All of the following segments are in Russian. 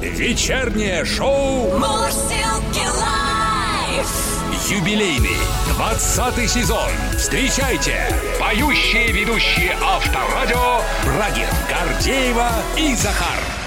Вечернее шоу Мурзилки лайф. юбилейный 20 сезон. Встречайте поющие ведущие Авторадио Брагин, Гордеева и Захар.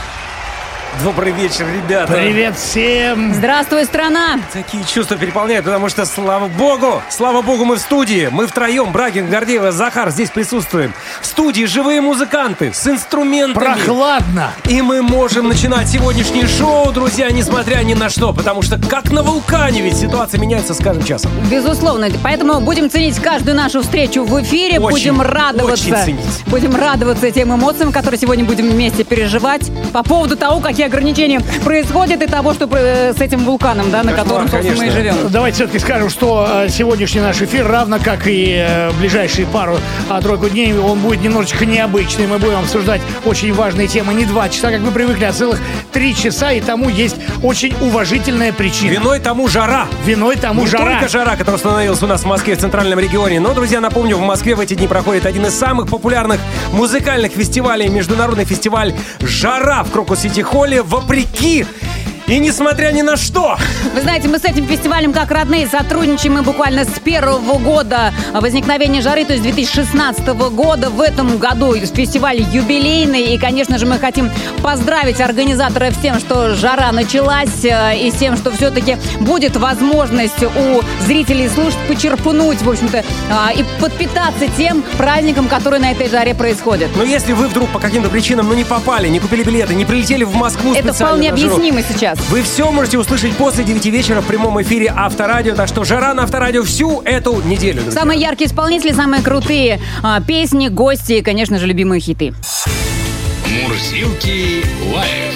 Добрый вечер, ребята. Привет всем! Здравствуй, страна! Такие чувства переполняют, потому что, слава богу, слава богу, мы в студии. Мы втроем, Брагин, Гордеева, Захар, здесь присутствуем. В студии живые музыканты с инструментами. Прохладно! И мы можем начинать сегодняшнее шоу, друзья, несмотря ни на что. Потому что как на вулкане, ведь ситуация меняется с каждым часом. Безусловно. Поэтому будем ценить каждую нашу встречу в эфире. Очень, будем радоваться. очень ценить. Будем радоваться тем эмоциям, которые сегодня будем вместе переживать. По поводу того, какие ограничения происходят и того, что э, с этим вулканом, да, на котором, собственно, мы и живем. Давайте все-таки скажем, что э, сегодняшний наш эфир, равно как и э, ближайшие пару-тройку дней, он будет немножечко необычный. Мы будем обсуждать очень важные темы. Не два часа, как вы привыкли, а целых три часа. И тому есть очень уважительная причина. Виной тому жара. Виной тому Не жара. только жара, которая установилась у нас в Москве, в центральном регионе, но, друзья, напомню, в Москве в эти дни проходит один из самых популярных музыкальных фестивалей, международный фестиваль «Жара» в Крокус-Сити-Холле, вопреки и несмотря ни на что. Вы знаете, мы с этим фестивалем как родные сотрудничаем. Мы буквально с первого года возникновения жары, то есть 2016 года. В этом году фестиваль юбилейный. И, конечно же, мы хотим поздравить организаторов с тем, что жара началась. э, И с тем, что все-таки будет возможность у зрителей слушать почерпнуть, в общем-то, а, и подпитаться тем праздником, который на этой жаре происходит. Но если вы вдруг по каким-то причинам ну, не попали, не купили билеты, не прилетели в Москву Это вполне объяснимо сейчас. Вы все можете услышать после 9 вечера в прямом эфире Авторадио. Так что жара на Авторадио всю эту неделю. друзья. Самые яркие исполнители, самые крутые а, песни, гости и, конечно же, любимые хиты. Мурзилки лайф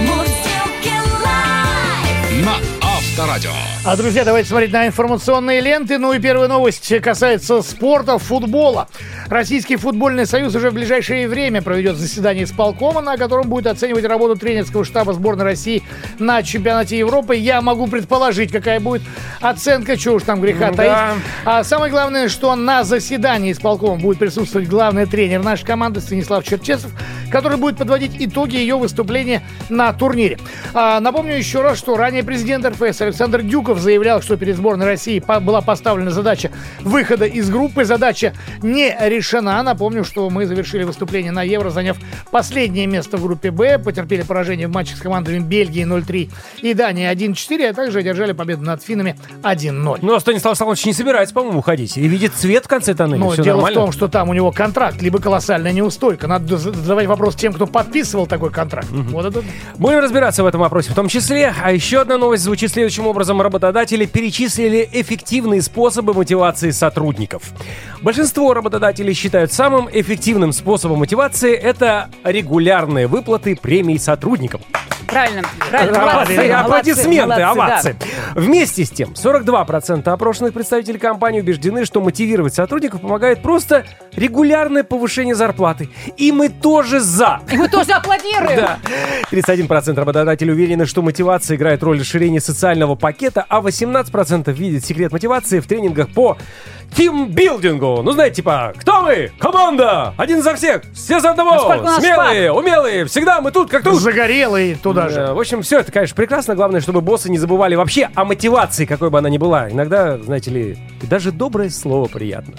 Мурзилки лайф. на Авторадио. А, друзья, давайте смотреть на информационные ленты. Ну и первая новость касается спорта, футбола. Российский футбольный союз уже в ближайшее время проведет заседание исполкома, на котором будет оценивать работу тренерского штаба сборной России на чемпионате Европы. Я могу предположить, какая будет оценка, чего уж там греха Ну таить. да. А самое главное, что на заседании исполкома будет присутствовать главный тренер нашей команды Станислав Черчесов, который будет подводить итоги ее выступления на турнире. А, напомню еще раз, что ранее президент РФС Александр Дюков заявлял, что перед сборной России была поставлена задача выхода из группы. Задача не решена. Напомню, что мы завершили выступление на Евро, заняв последнее место в группе Б, потерпели поражение в матче с командами Бельгии 0-3 и Дании 1-4, а также одержали победу над финнами 1-0. Но Станислав Салонович не собирается, по-моему, уходить. И видит цвет в конце тоннеля. Но Все дело нормально. в том, что там у него контракт, либо колоссальная неустойка. Надо задавать вопрос тем, кто подписывал такой контракт. Вот это Будем разбираться в этом вопросе в том числе. А еще одна новость звучит следующим образом. Работодатели перечислили эффективные способы мотивации сотрудников. Большинство работодателей считают самым эффективным способом мотивации это регулярные выплаты премий сотрудникам. Правильно, правильно. Молодцы, Молодцы, Аплодисменты, молодцы, да. овации. Вместе с тем, 42% опрошенных представителей компании убеждены, что мотивировать сотрудников помогает просто регулярное повышение зарплаты. И мы тоже за. И мы тоже аплодируем. Да. 31% работодателей уверены, что мотивация играет роль расширения социального пакета, а 18% видят секрет мотивации в тренингах по тимбилдингу. Ну, знаете, типа, кто мы? Команда! Один за всех! Все за одного! Нас Смелые, умелые! Всегда мы тут, как тут! загорелый туда же. В общем, все это, конечно, прекрасно. Главное, чтобы боссы не забывали вообще о мотивации, какой бы она ни была. Иногда, знаете ли, даже доброе слово приятно.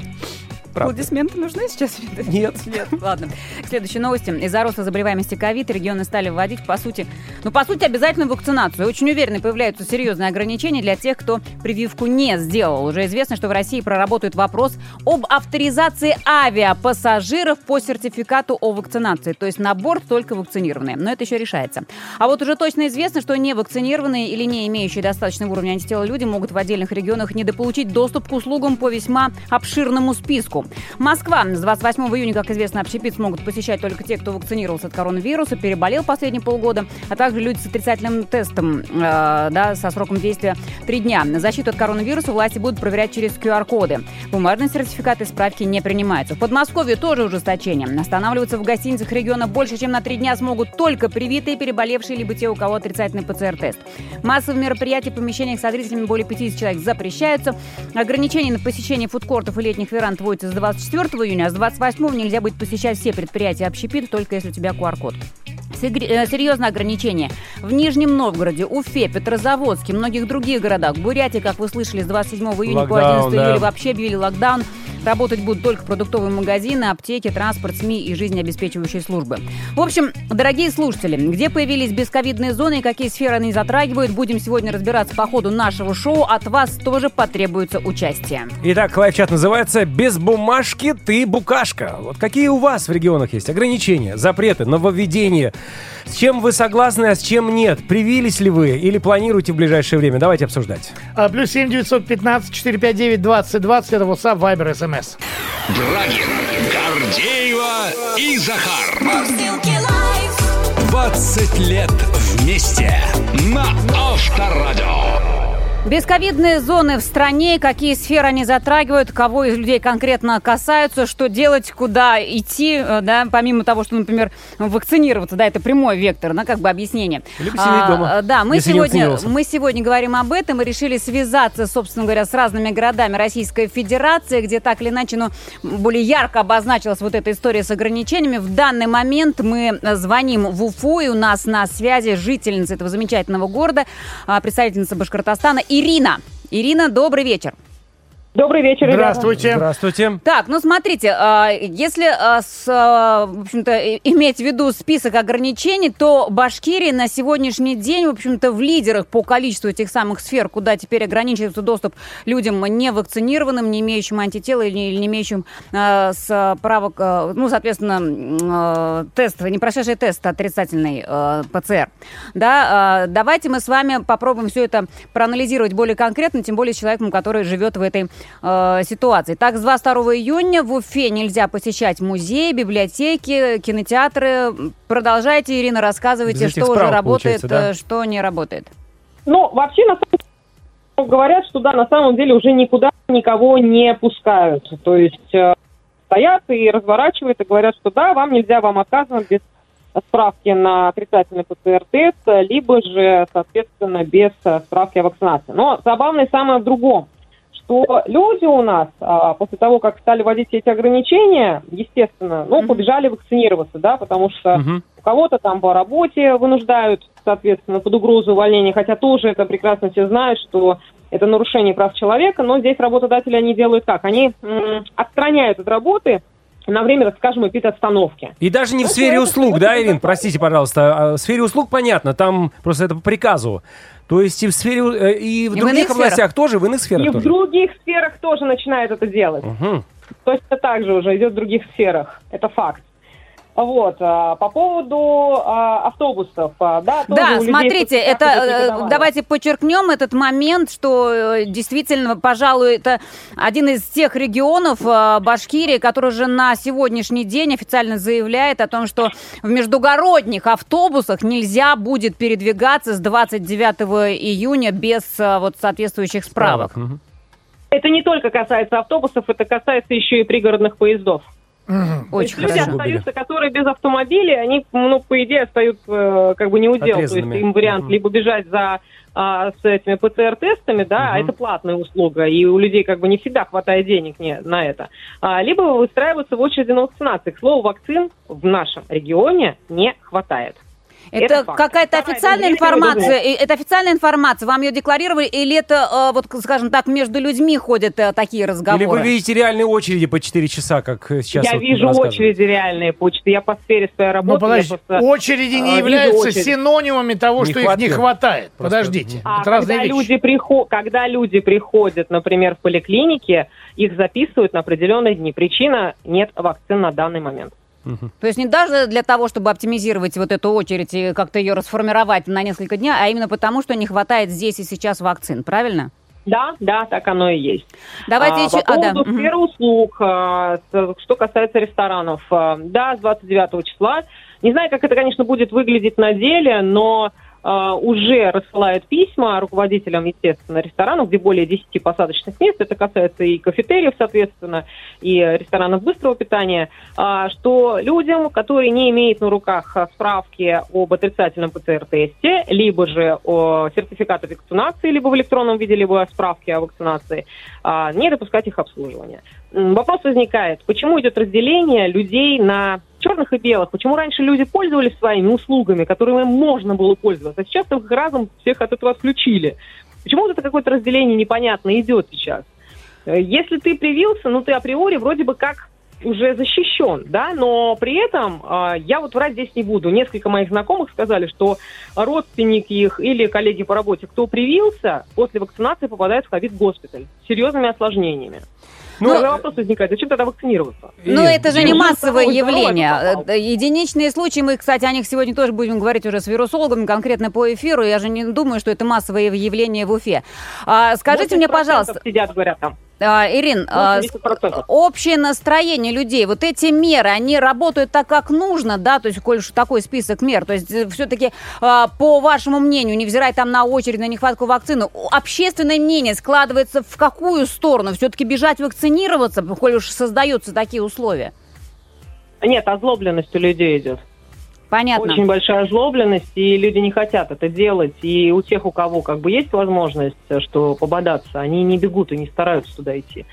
Правда. Аплодисменты нужны сейчас? Нет. Нет, ладно. К следующей новости. Из-за роста заболеваемости ковид регионы стали вводить, по сути, ну, по сути, обязательную вакцинацию. Очень уверенно появляются серьезные ограничения для тех, кто прививку не сделал. Уже известно, что в России проработают вопрос об авторизации авиапассажиров по сертификату о вакцинации. То есть на борт только вакцинированные. Но это еще решается. А вот уже точно известно, что не вакцинированные или не имеющие достаточного уровня антитела люди могут в отдельных регионах недополучить доступ к услугам по весьма обширному списку. Москва. С 28 июня, как известно, общепит смогут посещать только те, кто вакцинировался от коронавируса, переболел последние полгода, а также люди с отрицательным тестом, э, да, со сроком действия 3 дня. Защиту от коронавируса власти будут проверять через QR-коды. Бумажные сертификаты и справки не принимаются. В Подмосковье тоже ужесточение. Останавливаться в гостиницах региона больше, чем на 3 дня смогут только привитые, переболевшие, либо те, у кого отрицательный ПЦР-тест. Массовые мероприятия в помещениях с зрителями более 50 человек запрещаются. Ограничения на посещение фудкортов и летних веранд вводятся с 24 июня, а с 28 нельзя будет посещать все предприятия общепит, только если у тебя QR-код. Э, Серьезное ограничение. В Нижнем Новгороде, Уфе, Петрозаводске, многих других городах. Бурятии, как вы слышали, с 27 июня по Локдаун, 11 да. июля вообще объявили локдаун. Работать будут только продуктовые магазины, аптеки, транспорт, СМИ и жизнеобеспечивающие службы. В общем, дорогие слушатели, где появились бесковидные зоны и какие сферы они затрагивают, будем сегодня разбираться по ходу нашего шоу. От вас тоже потребуется участие. Итак, live-чат называется «Без бумажки ты букашка». Вот какие у вас в регионах есть ограничения, запреты, нововведения? С чем вы согласны, а с чем нет? Привились ли вы или планируете в ближайшее время? Давайте обсуждать. А, Плюс семь девятьсот пятнадцать четыре пять девять двадцать двадцать. Это WhatsApp, Viber, SMS. Брагин, Гордеева и Захар. Мурзилки Live. 20 лет вместе на Авторадио. Бесковидные зоны в стране, какие сферы они затрагивают, кого из людей конкретно касаются, что делать, куда идти, э, да, помимо того, что, например, вакцинироваться, да, это прямой вектор, да, как бы объяснение. Либо сидеть дома, Да, мы сегодня, мы сегодня говорим об этом и решили связаться, собственно говоря, с разными городами Российской Федерации, где так или иначе, ну, более ярко обозначилась вот эта история с ограничениями. В данный момент мы звоним в Уфу, и у нас на связи жительница этого замечательного города, а, представительница Башкортостана Ирина. Ирина, добрый вечер. Добрый вечер, ребята. Здравствуйте. Здравствуйте. Так, ну смотрите, а, если, а, с, а, в общем-то, иметь в виду список ограничений, то Башкирия на сегодняшний день, в общем-то, в лидерах по количеству этих самых сфер, куда теперь ограничивается доступ людям не вакцинированным, не имеющим антитела или не, имеющим с права, к, а, ну, соответственно, тест, не прошедший тест отрицательный ПЦР. Да, давайте мы с вами попробуем все это проанализировать более конкретно, тем более с человеком, который живет в этой э, ситуации. Так, с 22 июня в Уфе нельзя посещать музеи, библиотеки, кинотеатры. Продолжайте, Ирина, рассказывайте, что уже работает, да? э, что не работает. Ну, вообще, на самом деле, говорят, что да, на самом деле уже никуда никого не пускают. То есть э, стоят и разворачивают, и говорят, что да, вам нельзя, вам отказано без справки на отрицательный ПЦР-тест, либо же, соответственно, без справки о вакцинации. Но забавное самое в другом, что люди у нас а, после того, как стали вводить эти ограничения, естественно, ну, побежали вакцинироваться, да, потому что Мгм. у кого-то там по работе вынуждают, соответственно, под угрозу увольнения, хотя тоже это прекрасно все знают, что это нарушение прав человека, но здесь работодатели они делают как? Они м, отстраняют от работы на время, скажем, эпидотстановки. И даже не в Ну, сфере это услуг, да, Ирин? Простите, пожалуйста. А В сфере услуг понятно, там просто это по приказу. То есть и в сфере, э, и в И в других иных областях тоже, в иных И сферах в тоже. других сферах тоже начинают это делать. Мгм. То есть это также уже идет в других сферах. Это факт. Вот, а, по поводу а, автобусов, а, да, Да, смотрите, это э, давайте подчеркнем этот момент, что э, действительно, пожалуй, это один из тех регионов э, Башкирии, который уже на сегодняшний день официально заявляет о том, что в междугородних автобусах нельзя будет передвигаться с 29 июня без вот соответствующих справок. Это не только касается автобусов, это касается еще и пригородных поездов. Очень То есть люди хорошо. остаются, которые без автомобилей, они, ну, по идее, остаются э, как бы не удел. То есть им вариант Мгм. либо бежать за а, с этими ПЦР-тестами, да, а Мгм. это платная услуга, и у людей как бы не всегда хватает денег не, на это. А, либо выстраиваться в очереди на вакцинации. К слову, вакцин в нашем регионе не хватает. Это, Это какая-то официальная информация? И Это официальная информация? Вам ее декларировали? Или это, э, вот, скажем так, между людьми ходят э, такие разговоры? Или вы видите реальные очереди по 4 часа, как э, сейчас я вот вижу очереди реальные почты. Я по сфере своей работы. Ну, подожди, просто- очереди не а, являются очередь. синонимами того, Не что их не хватает. Просто, Подождите, А это разные когда вещи. люди, прихо- когда люди приходят, например, в поликлинике, их записывают на определенные дни. Причина – нет вакцин на данный момент. То есть не даже для того, чтобы оптимизировать вот эту очередь и как-то ее расформировать на несколько дней, а именно потому, что не хватает здесь и сейчас вакцин, правильно? Да, да, так оно и есть. Давайте А, еще... По а, да, поводу сферы услуг, с- что касается ресторанов, а, да, с 29 числа. Не знаю, как это, конечно, будет выглядеть на деле, но уже рассылают письма руководителям, естественно, ресторанов, где более 10 посадочных мест. Это касается и кафетериев, соответственно, и ресторанов быстрого питания, а, что людям, которые не имеют на руках а, справки об отрицательном ПЦР-тесте, либо же о сертификате вакцинации, либо в электронном виде, либо справки о вакцинации, а, не допускать их обслуживания. Вопрос возникает, почему идет разделение людей на... Черных и белых. Почему раньше люди пользовались своими услугами, которыми можно было пользоваться, а сейчас их разом всех от этого отключили? Почему вот это какое-то разделение непонятно идет сейчас? Э, Если ты привился, ну ты априори вроде бы как уже защищен, да, но при этом э, я вот врать здесь не буду. Несколько моих знакомых сказали, что родственники их или коллеги по работе, кто привился, после вакцинации попадает в ковид-госпиталь с серьезными осложнениями. Ну, Ну, тогда вопрос возникает, зачем тогда вакцинироваться? Но Ирин, это же не массовое явление. попал. Э, Единичные случаи, мы, кстати, о них сегодня тоже будем говорить уже с вирусологами, конкретно по эфиру. Я же не думаю, что это массовое явление в Уфе. А, скажите мне, 80% пожалуйста, Сидят, говорят там. А, Ирин, а, 80%. общее настроение людей, вот эти меры, они работают так, как нужно, да, то есть, коль уж такой список мер, то есть, все-таки, по вашему мнению, невзирая там на очередь, на нехватку вакцины, общественное мнение складывается в какую сторону? Все-таки бежать вакцинироваться, коль уж создаются такие условия? Нет, озлобленность у людей идет. Понятно. Очень большая озлобленность, и люди не хотят это делать. И у тех, у кого как бы есть возможность, э, что пободаться, они не бегут и не стараются туда идти.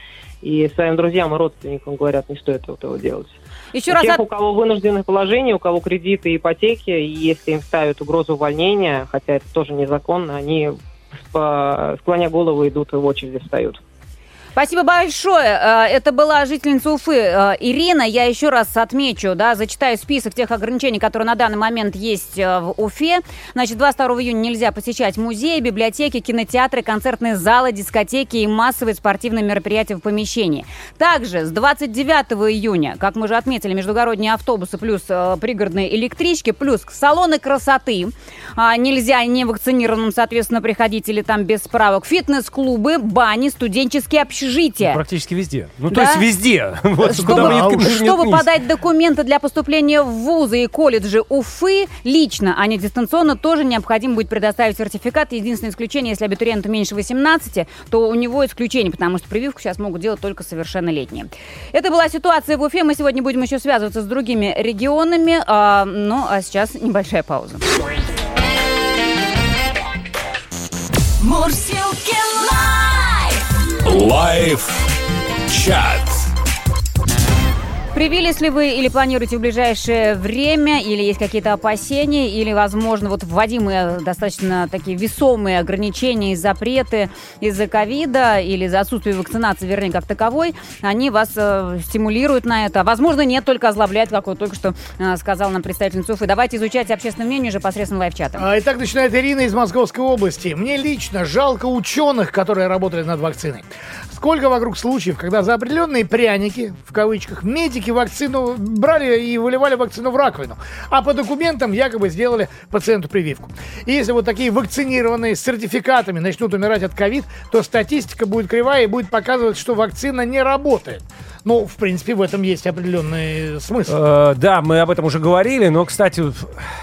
И своим друзьям и родственникам говорят, не стоит этого делать. Еще у раз тех, от- у кого вынужденное положение, у кого кредиты и ипотеки, и если им ставят угрозу увольнения, хотя это тоже незаконно, они, склоня голову, идут и в очереди встают. Спасибо большое. Э, Это была жительница Уфы э, Ирина. Я еще раз отмечу, да, зачитаю список тех ограничений, которые на данный момент есть э, в Уфе. Значит, 22 июня нельзя посещать музеи, библиотеки, кинотеатры, концертные залы, дискотеки и массовые спортивные мероприятия в помещении. Также с 29 июня, как мы уже отметили, междугородние автобусы плюс пригородные электрички, плюс салоны красоты. А, нельзя невакцинированным, соответственно, приходить или там без справок. Фитнес-клубы, бани, студенческие общежития. Практически везде. Ну, Да? то есть везде. Вот Чтобы, куда чтобы подать документы для поступления в вузы и колледжи Уфы лично, а не дистанционно, тоже необходимо будет предоставить сертификат. Единственное исключение, если абитуриенту меньше 18, то у него исключение, потому что прививку сейчас могут делать только совершеннолетние. Это была ситуация в Уфе. Мы сегодня будем еще связываться с другими регионами. а, ну, а сейчас небольшая пауза. Мурзилки Live. Live чат. Привились ли вы или планируете в ближайшее время, или есть какие-то опасения, или, возможно, вот вводимые достаточно такие весомые ограничения и запреты из-за ковида или из-за отсутствия вакцинации, вернее, как таковой, они вас э, стимулируют на это. А, Возможно, нет, только озлобляют, как вот только что э, сказал нам представительница Уфы. Давайте изучать общественное мнение уже посредством live-чата. А, Итак, начинает Ирина из Московской области. Мне лично жалко ученых, которые работали над вакциной. Сколько вокруг случаев, когда за определенные пряники, в кавычках, медики вакцину брали и выливали вакцину в раковину, а по документам якобы сделали пациенту прививку. И если вот такие вакцинированные с сертификатами начнут умирать от ковид, то статистика будет кривая и будет показывать, что вакцина не работает. Ну, в принципе, в этом есть определенный смысл. Э, да, мы об этом уже говорили, но, кстати, вот,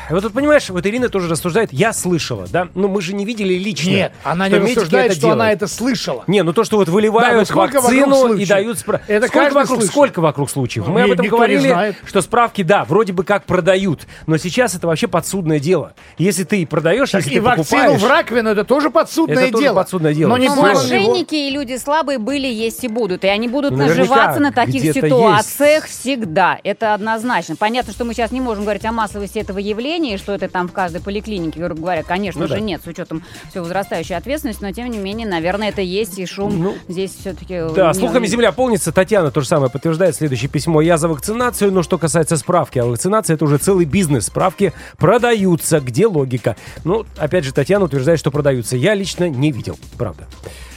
вот тут, понимаешь, вот Ирина тоже рассуждает, я слышала, да, но мы же не видели лично. Нет, она не рассуждает, это что она делают. это слышала. Не, ну то, что вот Да, выливают но сколько вакцину и дают справки. Это сколько вокруг, слышал. сколько вокруг случаев? Мы Не- об этом говорили, что справки, да, вроде бы как продают, но сейчас это вообще подсудное дело. Если ты продаешь, Так если и ты вакцину покупаешь... в раковину это тоже подсудное Это тоже дело. подсудное дело. Но не него. мошенники и люди слабые были, есть и будут. И они будут Ну, наверняка, наживаться на таких где-то ситуациях всегда. Это однозначно. Понятно, что мы сейчас не можем говорить о массовости этого явления, и что это там в каждой поликлинике, грубо говоря, конечно Ну же да. нет, с учетом все возрастающей ответственности, но тем не менее, наверное, это есть, и шум Ну, здесь все-таки... Да, слухами земля полнится. Татьяна то же самое подтверждает. Следующее письмо. Я за вакцинацию, но что касается справки, а вакцинация это уже целый бизнес. Справки продаются. Где логика? Ну, опять же, Татьяна утверждает, что продаются. Я лично не видел, правда.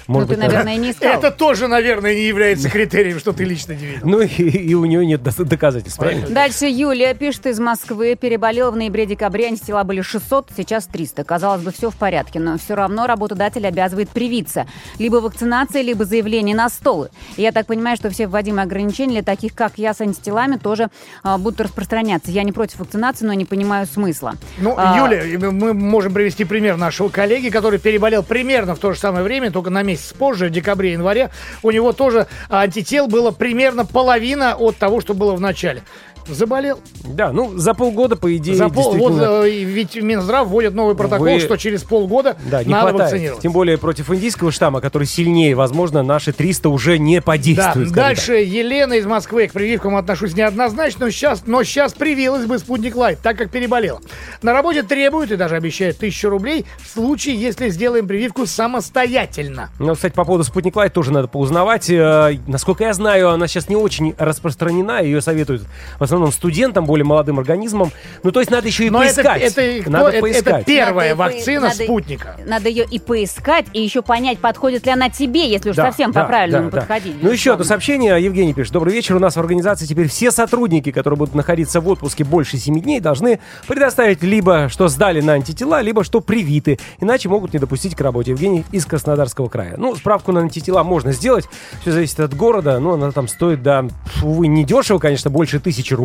Ну, Может ты, быть, наверное, не искал. Это тоже, наверное, не является критерием, что ты лично не видел. Ну и, и у нее нет доказательств, правильно? Дальше Юлия пишет из Москвы. Переболела в ноябре-декабре, антитела были 600, сейчас 300. Казалось бы, все в порядке, но все равно работодатель обязывает привиться. Либо вакцинация, либо заявление на стол. И я так понимаю, что все вводимые ограничения для таких, как я, с антителами тоже а, будут распространяться. Я не против вакцинации, но не понимаю смысла. Ну, А, Юля, мы можем привести пример нашего коллеги, который переболел примерно в то же самое время, только на месяц позже, в декабре-январе. У него тоже антител было примерно половина от того, что было в начале. Заболел. Да, ну, за полгода, по идее, За пол, вот, действительно, э, ведь Минздрав вводит новый протокол, Вы- что через полгода Да, не надо хватает. вакцинировать. Тем более против индийского штамма, который сильнее, возможно, наши 300 уже не Да, подействуют. скажем дальше Елена из Москвы. К прививкам отношусь неоднозначно, но сейчас, но сейчас привилась бы спутник Лайт, так как переболела. На работе требуют и даже обещают тысячу рублей в случае, если сделаем прививку самостоятельно. Ну, кстати, по поводу Спутник Лайт тоже надо поузнавать. Э, Насколько я знаю, она сейчас не очень распространена. Ее советуют в основном студентам, более молодым организмам. Ну, то есть надо еще и Но это, поискать. это, кто- надо это- это поискать. первая Надо вакцина надо- спутника. Надо ее и поискать, и еще понять, подходит ли она тебе, если уж Да, совсем да, по-правильному да, да. подходить. Ну, еще одно сообщение. Евгений пишет. Добрый вечер. У нас в организации теперь все сотрудники, которые будут находиться в отпуске больше 7 дней, должны предоставить либо что сдали на антитела, либо что привиты. Иначе могут не допустить к работе. Евгений из Краснодарского края. Ну, справку на антитела можно сделать. Все зависит от города. Но она там стоит, да, увы, не дешево, конечно, больше тысячи рублей.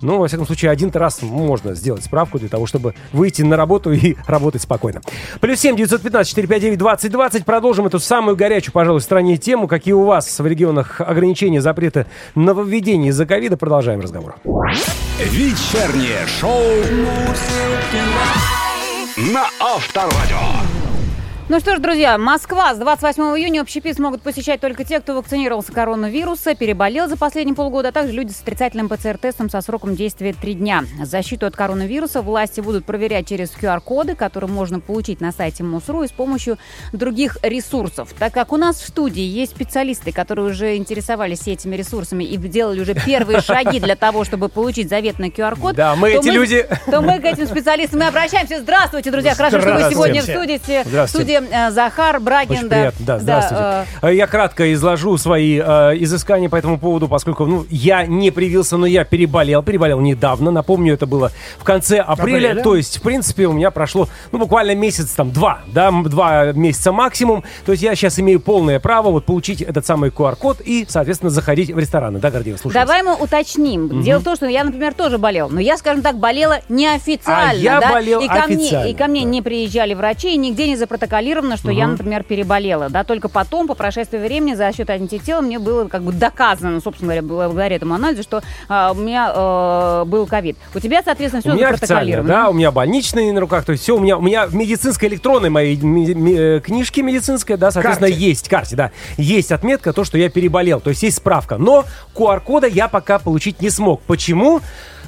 Но, во всяком случае, один раз можно сделать справку для того, чтобы выйти на работу и работать спокойно. Плюс 7 915 459 20 20. Продолжим эту самую горячую, пожалуй, в стране тему. Какие у вас в регионах ограничения, запреты нововведений из-за ковида. Продолжаем разговор. Вечернее шоу на Авторадио. Ну что ж, друзья, Москва с 28 июня общепит могут посещать только те, кто вакцинировался коронавируса, переболел за последние полгода, а также люди с отрицательным ПЦР-тестом со сроком действия 3 дня. Защиту от коронавируса власти будут проверять через QR-коды, которые можно получить на сайте МОСРУ и с помощью других ресурсов. Так как у нас в студии есть специалисты, которые уже интересовались этими ресурсами и делали уже первые шаги для того, чтобы получить заветный QR-код, Да, мы эти люди. то мы к этим специалистам и обращаемся. Здравствуйте, друзья. Хорошо, что вы сегодня в студии. Здравствуйте. Студии э, Захар Брагин. Очень да. приятно, да, здравствуйте. э, Э, Я кратко изложу свои э, изыскания по этому поводу, поскольку ну, я не привился, но я переболел. Переболел недавно, напомню, это было в конце апреля. Апреля. То есть, в принципе, у меня прошло ну, буквально месяц, там, два, да, два месяца максимум. То есть я сейчас имею полное право вот получить этот самый QR-код и, соответственно, заходить в рестораны. Да, Гордеева, слушаю. вас. Давай мы уточним. Дело в том, что я, например, тоже болел. Но я, скажем так, болела неофициально. А я да? болел и ко официально, Мне, и ко мне да. не приезжали врачи, и нигде не запротоколировано, что я, например, переболела. Да? Только потом, по прошествии времени, за счет антител, мне было как бы доказано, собственно говоря, благодаря этому анализу, что а, у меня э, был ковид. У тебя, соответственно, все у меня запротоколировано. да, у меня больничные на руках, то есть все у меня, у меня в медицинской электронной моей ми- ми- э, книжке медицинской, да, соответственно, Карте. есть, карте, да, есть отметка, то, что я переболел, то есть есть справка, но QR-кода я пока получить не смог. Почему?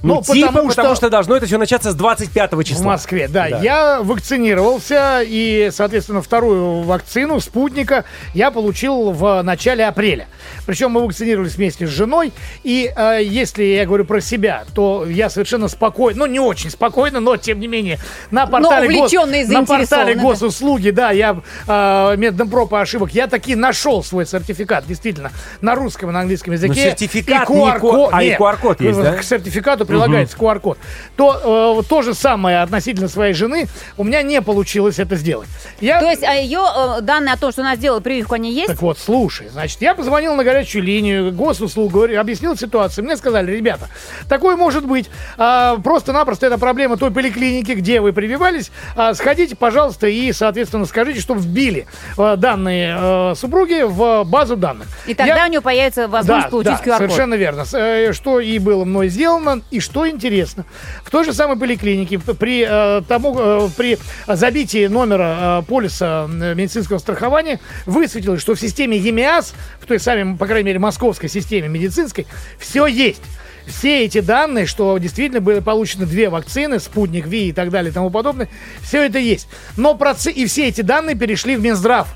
Ну, Ну, типа, потому потому, что- что... должно это все начаться с 25 В числа. Москве, да. Да. Я вакцинировался, и, соответственно, вторую вакцину спутника я получил в начале апреля. Причем мы вакцинировались вместе с женой, и э, если я говорю про себя, то я совершенно спокойно, ну не очень спокойно, но тем не менее на портале, и на портале госуслуги, да, я э, методом проб и ошибок, я таки нашел свой сертификат, действительно, на русском и на английском языке. Ну, сертификат и не QR-код, ко- а, и нет, QR-код есть, да? К сертификату прилагается QR-код, то э, то же самое относительно своей жены у меня не получилось это сделать. Я, То есть а ее э, данные о том, что она сделала прививку, они есть? так вот, слушай, значит, я позвонил на горячую линию, госуслуг, говорю, объяснил ситуацию. Мне сказали, ребята, такое может быть. а, просто-напросто это проблема той поликлиники, где вы прививались. А, сходите, пожалуйста, и, соответственно, скажите, что вбили а, данные а, супруги в базу данных. И тогда Я- у нее появится возможность получить да, QR-код. совершенно верно. Э, Что и было мной сделано, и что интересно. В той же самой поликлинике при, э, тому, э, при забитии номера э, полиса медицинского страхования высветилось, что в системе ЕМИАС, в той самой, по крайней мере, московской системе медицинской, все есть. Все эти данные, что действительно были получены две вакцины, спутник Ви и так далее и тому подобное, все это есть. Но проце- и все эти данные перешли в Минздрав.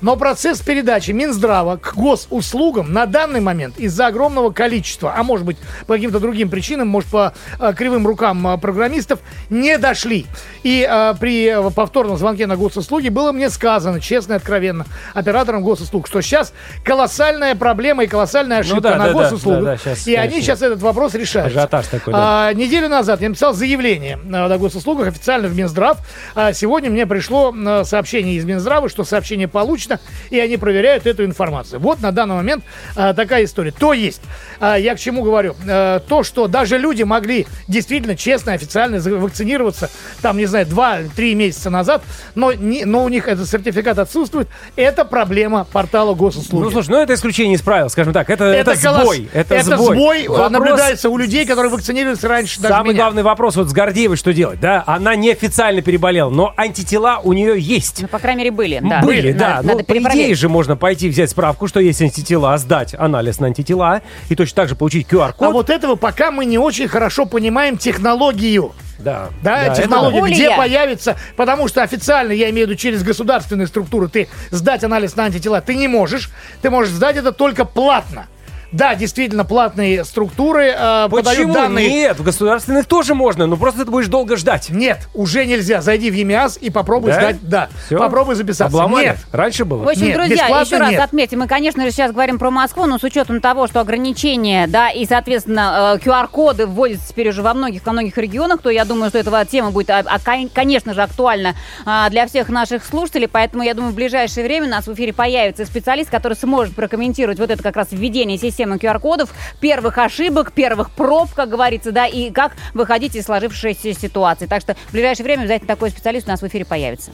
Но процесс передачи Минздрава к госуслугам на данный момент из-за огромного количества, а может быть по каким-то другим причинам, может по э, кривым рукам э, программистов, не дошли. И э, при повторном звонке на госуслуги было мне сказано, честно и откровенно, операторам госуслуг, что сейчас колоссальная проблема и колоссальная ошибка Ну да, на да, госуслугах. да, да, щас, и они конечно. сейчас этот вопрос решают. Ажиотаж такой, да. А, неделю назад я написал заявление э, на госуслугах официально в Минздрав. А сегодня мне пришло сообщение из Минздрава, что сообщение получено, и они проверяют эту информацию. Вот на данный момент а, такая история. То есть, а, я к чему говорю? А, то, что даже люди могли действительно честно, официально вакцинироваться, там, не знаю, 2-3 месяца назад, но, не- но у них этот сертификат отсутствует, это проблема портала госуслуги. Ну, слушай, ну это исключение из правил, скажем так. Это, это, колосс- сбой. Это, это сбой. сбой, э, Вопрос- наблюдается у людей, которые вакцинировались раньше даже Самый меня. главный вопрос вот с Гордеевой что делать, да? Она неофициально переболела, но антитела у нее есть. Ну, по крайней мере, были. Да. Были, Надо- да. Надо, ну, по идее же можно пойти взять справку, что есть антитела, сдать анализ на антитела и точно так же получить QR-код. А вот этого пока мы не очень хорошо понимаем технологию. да, Да, это технология, да. где появится, потому что официально, я имею в виду через государственные структуры, ты сдать анализ на антитела ты не можешь, ты можешь сдать это только платно. Да, действительно, платные структуры э, подают Почему данные. нет? В государственных тоже можно, но просто ты будешь долго ждать. Нет, уже нельзя. Зайди в ЕМИАС и попробуй Да? сдать. Да, Всё? попробуй записаться. Обломали? Нет. Раньше было. В общем, Нет, друзья, еще раз нет. отметим, мы, конечно же, сейчас говорим про Москву, но с учетом того, что ограничения, да, и, соответственно, э, QR-коды вводятся теперь уже во многих, во многих регионах, то я думаю, что эта тема будет, а, а, кон- конечно же, актуальна а, для всех наших слушателей, поэтому, я думаю, в ближайшее время у нас в эфире появится специалист, который сможет прокомментировать вот это как раз введение системы QR-кодов, первых ошибок, первых проб, как говорится, да, и как выходить из сложившейся ситуации. Так что в ближайшее время обязательно такой специалист у нас в эфире появится.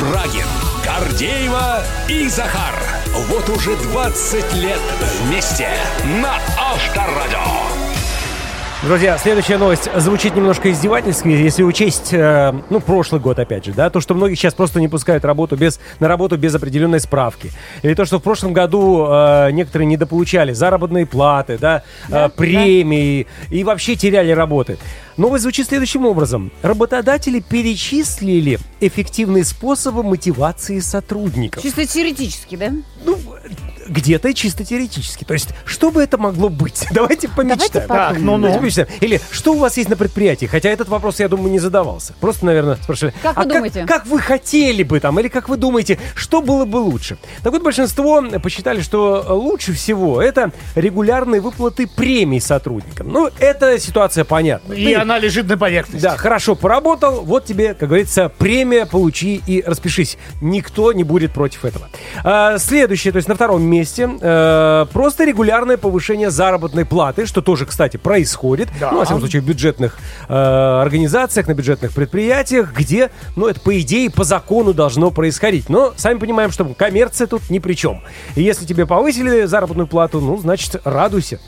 Брагин, Гордеева и Захар. Вот уже 20 лет вместе на Авторадио. Друзья, следующая новость звучит немножко издевательски, если учесть, э, ну, прошлый год, опять же, да, то, что многих сейчас просто не пускают работу без, на работу без определенной справки. Или то, что в прошлом году э, некоторые недополучали заработные платы, да, э, премии и вообще теряли работы. Новость звучит следующим образом. Работодатели перечислили эффективные способы мотивации сотрудников. Чисто теоретически, да? Ну, где-то чисто теоретически. То есть, что бы это могло быть? Давайте помечтаем. подумаем. Так, ну-ну. Давайте помечтаем. Или что у вас есть на предприятии? Хотя этот вопрос, я думаю, не задавался. Просто, наверное, спрашивали. Как вы а думаете? Как, вы хотели бы там? Или как вы думаете, что было бы лучше? Так вот, большинство посчитали, что лучше всего это регулярные выплаты премий сотрудникам. Ну, эта ситуация понятна. И Ты- она лежит на поверхности. да, хорошо поработал, вот тебе, как говорится, премия, получи и распишись. Никто не будет против этого. А, следующее, то есть на втором месте, э, просто регулярное повышение заработной платы, что тоже, кстати, происходит. Да. Ну, во всяком случае, в бюджетных э, организациях, на бюджетных предприятиях, где, ну, это по идее, по закону должно происходить. Но сами понимаем, что коммерция тут ни при чем. И если тебе повысили заработную плату, ну, значит, радуйся.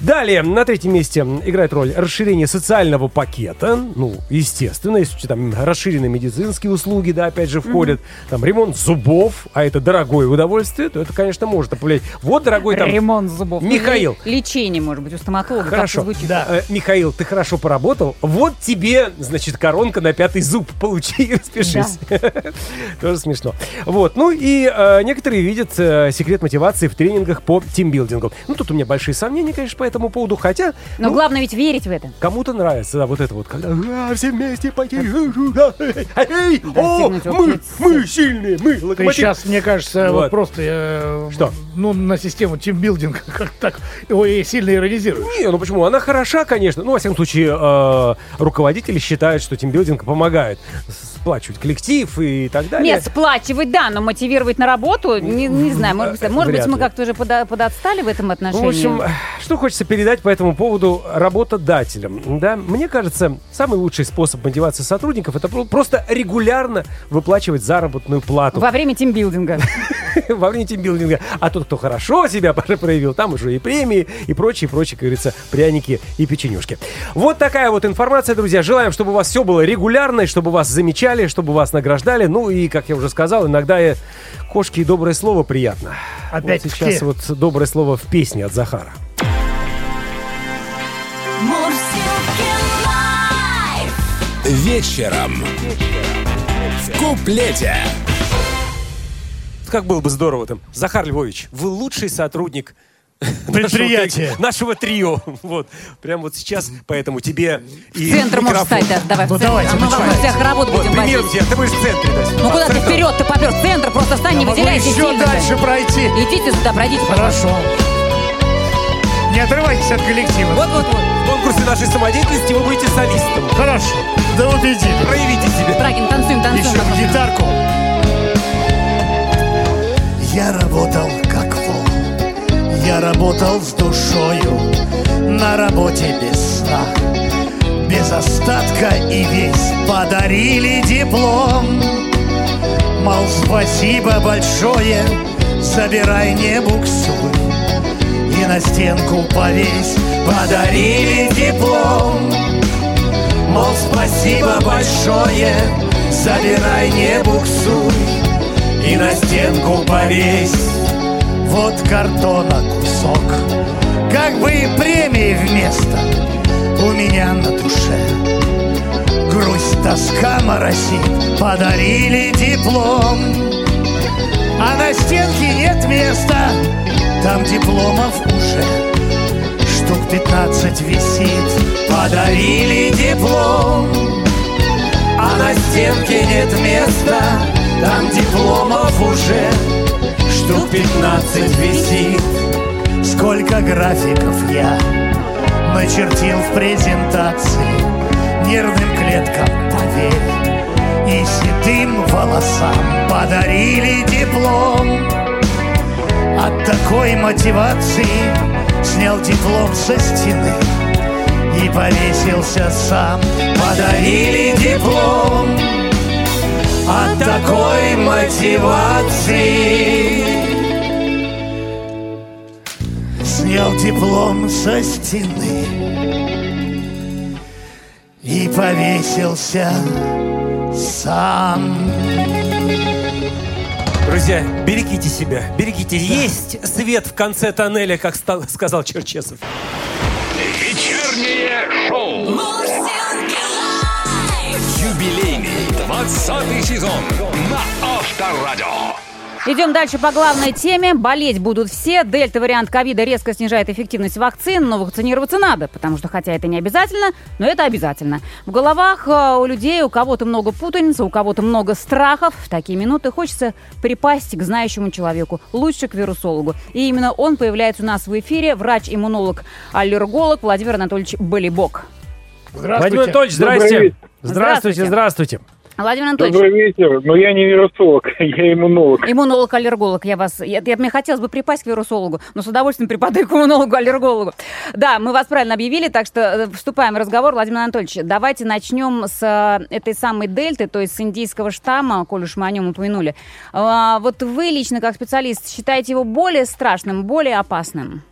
Далее, на третьем месте играет роль расширение социального пакета. Ну, естественно, если там расширенные медицинские услуги, да, опять же, входят. Там ремонт зубов, а это дорогое удовольствие, то это, конечно, может повлиять. Вот, дорогой там... Ремонт зубов. Михаил. Ну, Лечение, может быть, у стоматолога. Хорошо. Да. Э, Михаил, ты хорошо поработал. Вот тебе, значит, коронка на пятый зуб. Получи и распишись. Тоже смешно. Вот. Ну и э, некоторые видят э, секрет мотивации в тренингах по тимбилдингу. Ну, тут у меня большие сомнения, конечно, по этому поводу. Хотя, Но ну, главное ведь верить в это. кому-то нравится, да, вот это вот, когда «А, все вместе пойти. Эй, о, достигнуть мы, мы сильные, мы Ты локомотив. сейчас, мне кажется, Вот. вот просто э, Что? ну, на систему тимбилдинга как так ой, сильно иронизируешь. Не, ну почему? Она хороша, конечно. Ну, во всяком случае, э, руководители считают, что тимбилдинг помогает сплачивать коллектив и так далее. Нет, сплачивать, да, но мотивировать на работу, не, не знаю, может быть, может быть мы как-то уже подо- подотстали в этом Ну, отношении. в общем, что хочется передать по этому поводу работодателям. Да? Мне кажется, самый лучший способ мотивации сотрудников это про- просто регулярно выплачивать заработную плату Во время тимбилдинга. во время тимбилдинга. А тот, кто хорошо себя проявил, там уже и премии, и прочие, прочие, как говорится, пряники и печенюшки. Вот такая вот информация, друзья. Желаем, чтобы у вас все было регулярно, и чтобы вас замечали, чтобы вас награждали. Ну и, как я уже сказал, иногда и кошки и доброе слово приятно. Опять-таки. вот сейчас вот доброе слово в песне от Захара. Вечером. В куплете. Как было бы здорово там. Захар Львович, вы лучший сотрудник Предприятие. нашего, нашего трио. Вот. Прям вот сейчас, поэтому тебе и В центр можешь микрофон. стать, да, давай в Ну, центр. давайте, А мы вокруг всех работу Вот, будем пример возить. тебя, ты будешь в центре. да. Ну куда ты Центр. вперед, ты попер центр, просто стань, не Могу выделяйся еще сильно. дальше пройти. Идите сюда, пройдите, пожалуйста. Хорошо. Не отрывайтесь от коллектива. Вот-вот-вот. В конкурсе нашей самодеятельности вы будете солистом. Хорошо. Да убедили. Проявите себя. Брагин, танцуем, танцуем. Еще вокруг. гитарку. Я работал как вол. Я работал с душою. На работе без сна. Без остатка и весь подарили диплом. Мол, спасибо большое, забирай, не буксуй. И на стенку повесь, подарили диплом. Мол, спасибо большое, забирай, не буксуй И на стенку повесь. Вот картона кусок. Как бы премии вместо У меня на душе. Грусть, тоска моросит. Подарили диплом. А на стенке нет места Там дипломов уже Штук 15 висит. Подарили диплом А на стенке нет места. Там дипломов уже Штук 15 висит. Сколько графиков я Начертил в презентации Нервным клеткам, поверь. И седым волосам Подарили диплом от такой мотивации Снял диплом со стены И повесился сам. Подарили диплом. От такой мотивации Снял диплом со стены И повесился сам Друзья, берегите себя, берегите. Есть свет в конце тоннеля, как ста- сказал Черчесов. Вечернее шоу. Юбилейный 20 сезон на Авторадио. Идем дальше по главной теме. Болеть будут все. Дельта-вариант ковида резко снижает эффективность вакцин, но вакцинироваться надо, потому что хотя это не обязательно, но это обязательно. В головах э, у людей у кого-то много путаницы, у кого-то много страхов. В такие минуты хочется припасть к знающему человеку, лучше к вирусологу. И именно он появляется у нас в эфире, врач-иммунолог, аллерголог Владимир Анатольевич Болибок. Владимир Анатольевич, здрасте. Вечер. Здравствуйте, здравствуйте. Владимир Анатольевич, Добрый вечер. Но я не вирусолог, я иммунолог. Иммунолог-аллерголог, я вас... Я, я- мне хотелось бы припасть к вирусологу, но с удовольствием припадаю к иммунологу-аллергологу. Да, мы вас правильно объявили, так что э, вступаем в разговор. Владимир Анатольевич, давайте начнем с э, этой самой дельты, то есть с индийского штамма, коль уж мы о нем упомянули. А, вот вы лично, как специалист, считаете его более страшным, более опасным?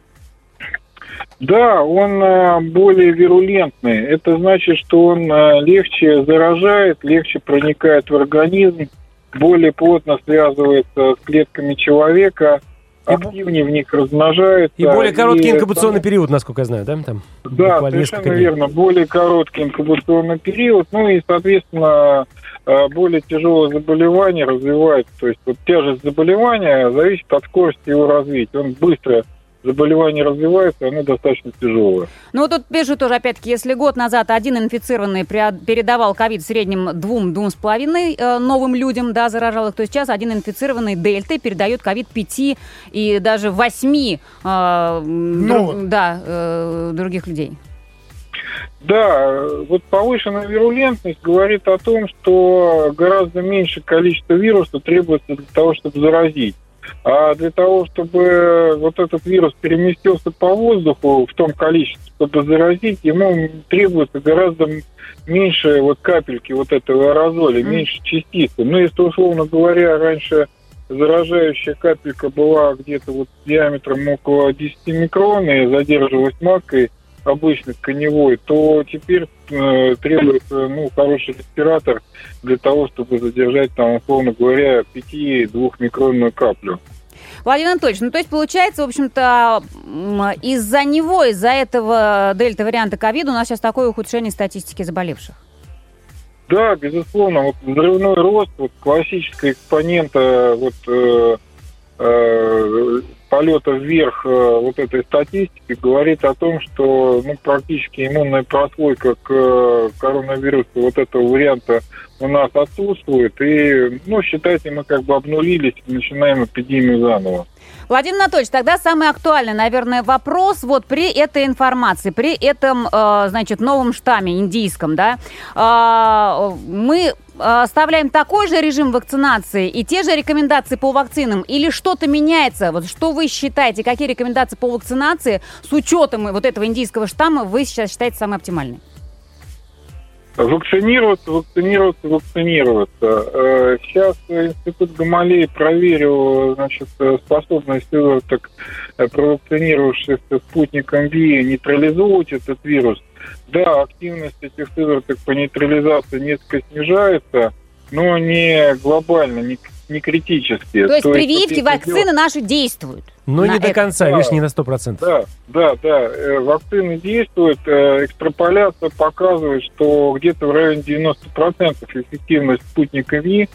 Да, он э, более вирулентный. Это значит, что он э, легче заражает, легче проникает в организм, более плотно связывается с клетками человека, активнее в них размножается. И более короткий И инкубационный само- период, насколько я знаю, да? Там Да, совершенно верно. Более короткий инкубационный период, ну и, соответственно, э, более тяжелое заболевание развивается. То есть вот тяжесть заболевания зависит от скорости его развития. Он быстро заболевание развивается, оно достаточно тяжелое. Ну, вот тут пишут тоже, опять-таки, если год назад один инфицированный передавал ковид в среднем двум, двум с половиной э, новым людям, да, заражал их, то сейчас один инфицированный дельтой передает ковид пяти и даже восьми, э, м, друг- да, э, других людей. Да, вот повышенная вирулентность говорит о том, что гораздо меньше количество вируса требуется для того, чтобы заразить. А для того, чтобы вот этот вирус переместился по воздуху в том количестве, чтобы заразить, ему требуется гораздо меньше вот капельки вот этого аэрозоля, Мгм. меньше частицы. Ну, если, условно говоря, раньше заражающая капелька была где-то вот диаметром около 10 микрон и задерживалась маской обычной коневой, то теперь э, требуется ну, хороший респиратор для того, чтобы задержать там, условно говоря, 5-2-микронную каплю. Владимир Анатольевич, ну то есть получается, в общем-то, из-за него, из-за этого дельта-варианта ковида у нас сейчас такое ухудшение статистики заболевших. Да, безусловно, вот взрывной рост, вот классическая экспонента вот, э, э, полета вверх э, вот этой статистики говорит о том, что ну, практически иммунная прослойка к э, коронавирусу вот этого варианта у нас отсутствует. И, ну, считайте, мы как бы обнулились, начинаем эпидемию заново. Владимир Анатольевич, тогда самый актуальный, наверное, вопрос вот при этой информации, при этом, э, значит, новом штамме индийском, да, э, мы оставляем такой же режим вакцинации и те же рекомендации по вакцинам или что-то меняется? Вот что вы считаете, какие рекомендации по вакцинации с учетом вот этого индийского штамма вы сейчас считаете самые оптимальные? Вакцинироваться, вакцинироваться, вакцинироваться. Э, Сейчас Институт Гамалеи проверил значит, способность сывороток, э, провакцинировавшихся спутником ВИ, нейтрализовывать этот вирус. Да, активность этих сывороток по нейтрализации несколько снижается, но не глобально, не, не критически. То есть вот прививки, если вакцины делать- наши действуют? Но на не до это. конца, Да. видишь, не на 100%. Да, да, да. Э, Вакцины действуют. Э, Экстраполяция показывает, что где-то в районе 90% эффективность спутника ВИ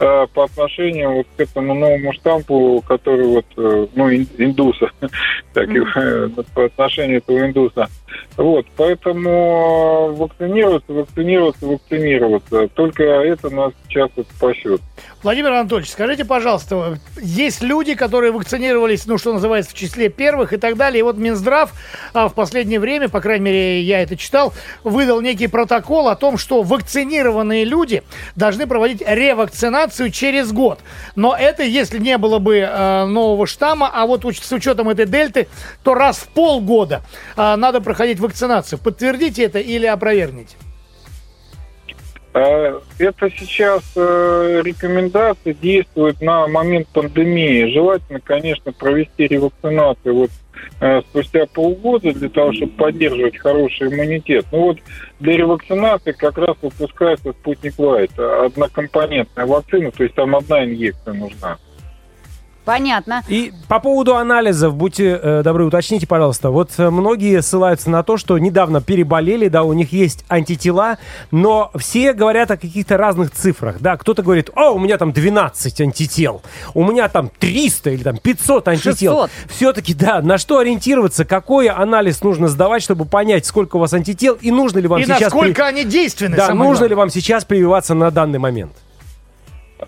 э, по отношению вот к этому новому штампу, который вот, ну, ин- индуса, так, и, э, по отношению этого индуса. Вот, поэтому вакцинироваться, вакцинироваться, вакцинироваться. Только это нас сейчас вот спасет. Владимир Анатольевич, скажите, пожалуйста, есть люди, которые вакцинировались, ну, что называется, в числе первых и так далее. И вот Минздрав а, в последнее время, по крайней мере, я это читал, выдал некий протокол о том, что вакцинированные люди должны проводить ревакцинацию через год. Но это, если не было бы э, нового штамма, а вот с учетом этой дельты, то раз в полгода э, надо проходить вакцинацию. Подтвердите это или опровергните? Э, Это сейчас э, рекомендации действуют на момент пандемии. Желательно, конечно, провести ревакцинацию вот э, спустя полгода для того, чтобы поддерживать хороший иммунитет. Ну вот для ревакцинации как раз выпускается спутник Лайт, однокомпонентная вакцина, то есть там одна инъекция нужна. Понятно. И по поводу анализов, будьте э, добры, уточните, пожалуйста. Вот э, многие ссылаются на то, что недавно переболели, да, у них есть антитела, но все говорят о каких-то разных цифрах, да. Кто-то говорит, о, у меня там 12 антител, у меня там 300 или там 500 антител. 600. Все-таки, да, на что ориентироваться, какой анализ нужно сдавать, чтобы понять, сколько у вас антител, и нужно ли вам И сейчас... насколько они действенны, Да, нужно главное. ли вам сейчас прививаться на данный момент?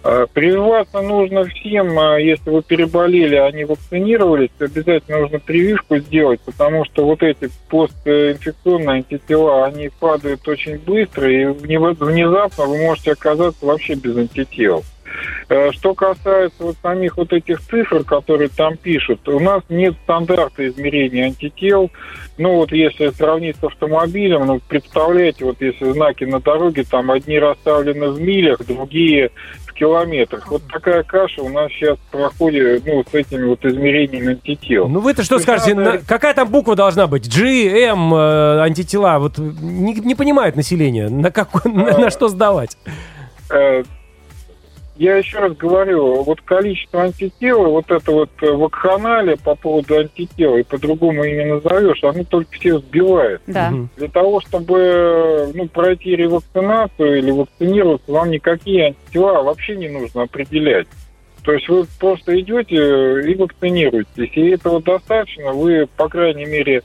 Э, Прививаться нужно всем, э, если вы переболели, а не вакцинировались, обязательно нужно прививку сделать, потому что вот эти постинфекционные антитела, они падают очень быстро, и вне- внезапно вы можете оказаться вообще без антител. Э, Что касается вот самих вот этих цифр, которые там пишут, у нас нет стандарта измерения антител. Ну вот если сравнить с автомобилем, ну представляете, вот если знаки на дороге, там одни расставлены в милях, другие километрах. Вот такая каша у нас сейчас проходит ну, с этими вот измерениями антител. Ну вы-то что То скажете, надо- на- какая там буква должна быть? G, M, э, антитела, вот не, не понимает население, на, какой, на, на что сдавать? Э, Я еще раз говорю, вот количество антител, вот это вот э, вакханалия по поводу антител, и по-другому и не назовешь, оно только всех сбивает. Да. Для того, чтобы ну, пройти ревакцинацию или вакцинироваться, вам никакие антитела вообще не нужно определять. То есть вы просто идете и вакцинируетесь. И этого достаточно. Вы, по крайней мере, э,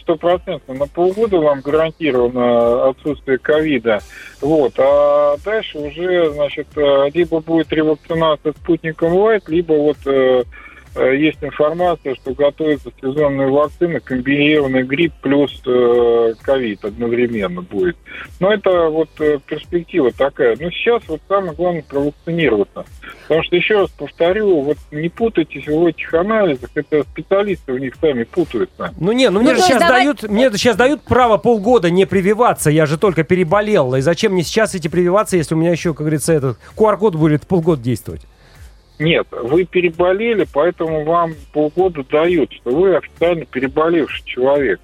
стопроцентно на полгода вам гарантировано отсутствие ковида. Вот. А дальше уже, значит, э, либо будет ревакцинация спутником Лайт, либо вот э, э, есть информация, что готовится сезонная вакцина, комбинированный грипп плюс э, ковид одновременно будет. Но это вот э, перспектива такая. Но сейчас вот самое главное провакцинироваться. Потому что, еще раз повторю, вот не путайтесь в этих анализах, это специалисты в них сами путаются. Ну не, ну мне Ну, же сейчас давай- дают, мне же сейчас дают право полгода не прививаться, я же только переболел. И зачем мне сейчас эти прививаться, если у меня еще, как говорится, этот QR-код будет полгода действовать? Нет, вы переболели, поэтому вам полгода дают, что вы официально переболевший человек.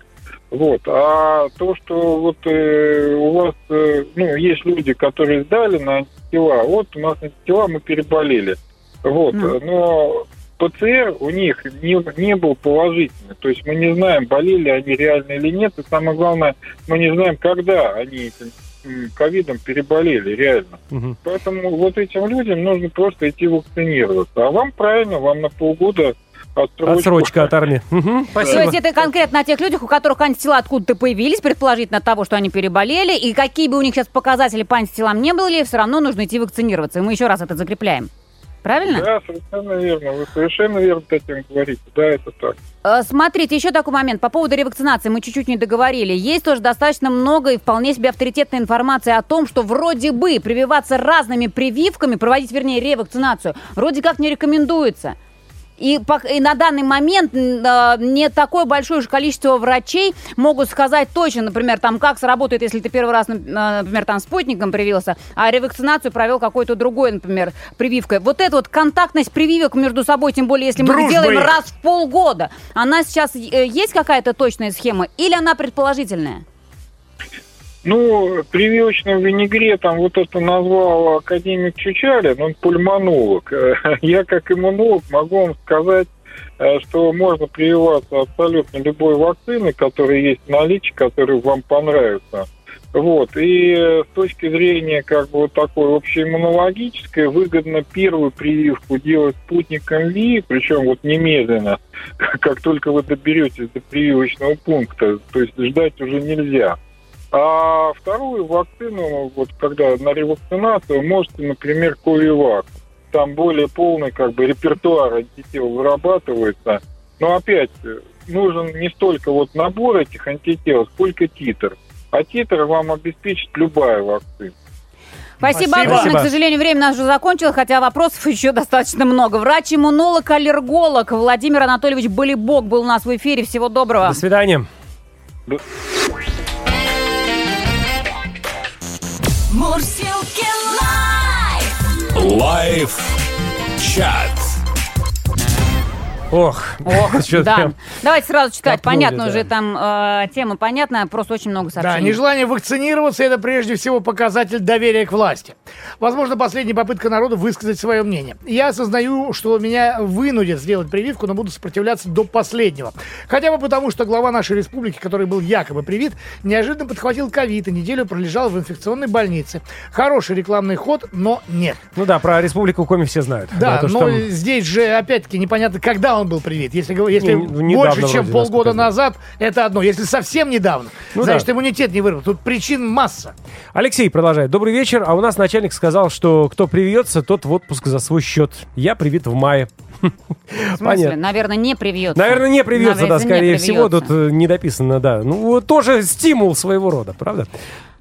Вот. А то, что вот э, у вас, э, ну, есть люди, которые сдали на антитела, вот у нас антитела, мы переболели. Вот. Ну. Но ПЦР у них не, не был положительный. То есть мы не знаем, болели они реально или нет. И самое главное, мы не знаем, когда они этим м, ковидом переболели реально. Мгм. Поэтому вот этим людям нужно просто идти вакцинироваться. А вам правильно, вам на полгода отсрочку. Отсрочка от армии. То Спасибо. есть это конкретно о тех людях, у которых антитела откуда-то появились, предположительно от того, что они переболели, и какие бы у них сейчас показатели по антителам не были, все равно нужно идти вакцинироваться. И мы еще раз это закрепляем. Правильно? Да, совершенно верно. Вы совершенно верно, Татьяна, говорите. Да, это так. Э, Смотрите, еще такой момент. По поводу ревакцинации мы чуть-чуть не договорили. Есть тоже достаточно много и вполне себе авторитетной информации о том, что вроде бы прививаться разными прививками, проводить, вернее, ревакцинацию, вроде как не рекомендуется. И, и на данный момент э, не такое большое уж количество врачей могут сказать точно, например, там, как сработает, если ты первый раз, э, например, там, спутником привился, а ревакцинацию провел какой-то другой, например, прививкой. Вот эта вот контактность прививок между собой, тем более, если мы Дружба их делаем раз в полгода, она сейчас э, есть какая-то точная схема или она предположительная? Ну, прививочным винегретом вот это назвал академик Чучалин, он пульмонолог. Я как иммунолог могу вам сказать, э, что можно прививаться абсолютно любой вакцины, которая есть в наличии, которые вам понравятся. Вот. И э, с точки зрения как бы вот такой общеиммунологической, выгодно первую прививку делать спутником Ви, причем вот немедленно, как только вы доберетесь до прививочного пункта, то есть ждать уже нельзя. А вторую вакцину, вот когда на ревакцинацию, можете, например, Ковивак. Там более полный как бы репертуар антител вырабатывается. Но опять нужен не столько вот набор этих антител, сколько титр. А титр вам обеспечит любая вакцина. Спасибо, Спасибо. огромное. К сожалению, время наше уже закончилось, хотя вопросов еще достаточно много. Врач-иммунолог, аллерголог Владимир Анатольевич Болибок был у нас в эфире. Всего доброго. До свидания. Мурзилки Live. Live чат. Ох, Ох, да. Давайте сразу читать. копнули, Понятно да. уже там э, тема понятная, просто очень много Да, сообщений. нежелание вакцинироваться – это прежде всего показатель доверия к власти. Возможно, последняя попытка народа высказать свое мнение. Я осознаю, что меня вынудят сделать прививку, но буду сопротивляться до последнего. Хотя бы потому, что глава нашей республики, который был якобы привит, неожиданно подхватил ковид и неделю пролежал в инфекционной больнице. Хороший рекламный ход, но нет. Ну да, про Республику Коми все знают. Да, то, что но там- здесь же опять-таки непонятно, когда он был привит. Если, если Не, больше, чем вроде, полгода назад, это одно. Если совсем недавно, Ну значит, да. иммунитет не выработан. Тут причин масса. Алексей продолжает. Добрый вечер. А у нас начальник сказал, что кто привьется, тот в отпуск за свой счет. Я привит в мае. В смысле? Наверное, не привьется. Наверное, не привьется, да, Наверное, не скорее всего. Тут э, не дописано, да. Ну, тоже стимул своего рода, правда?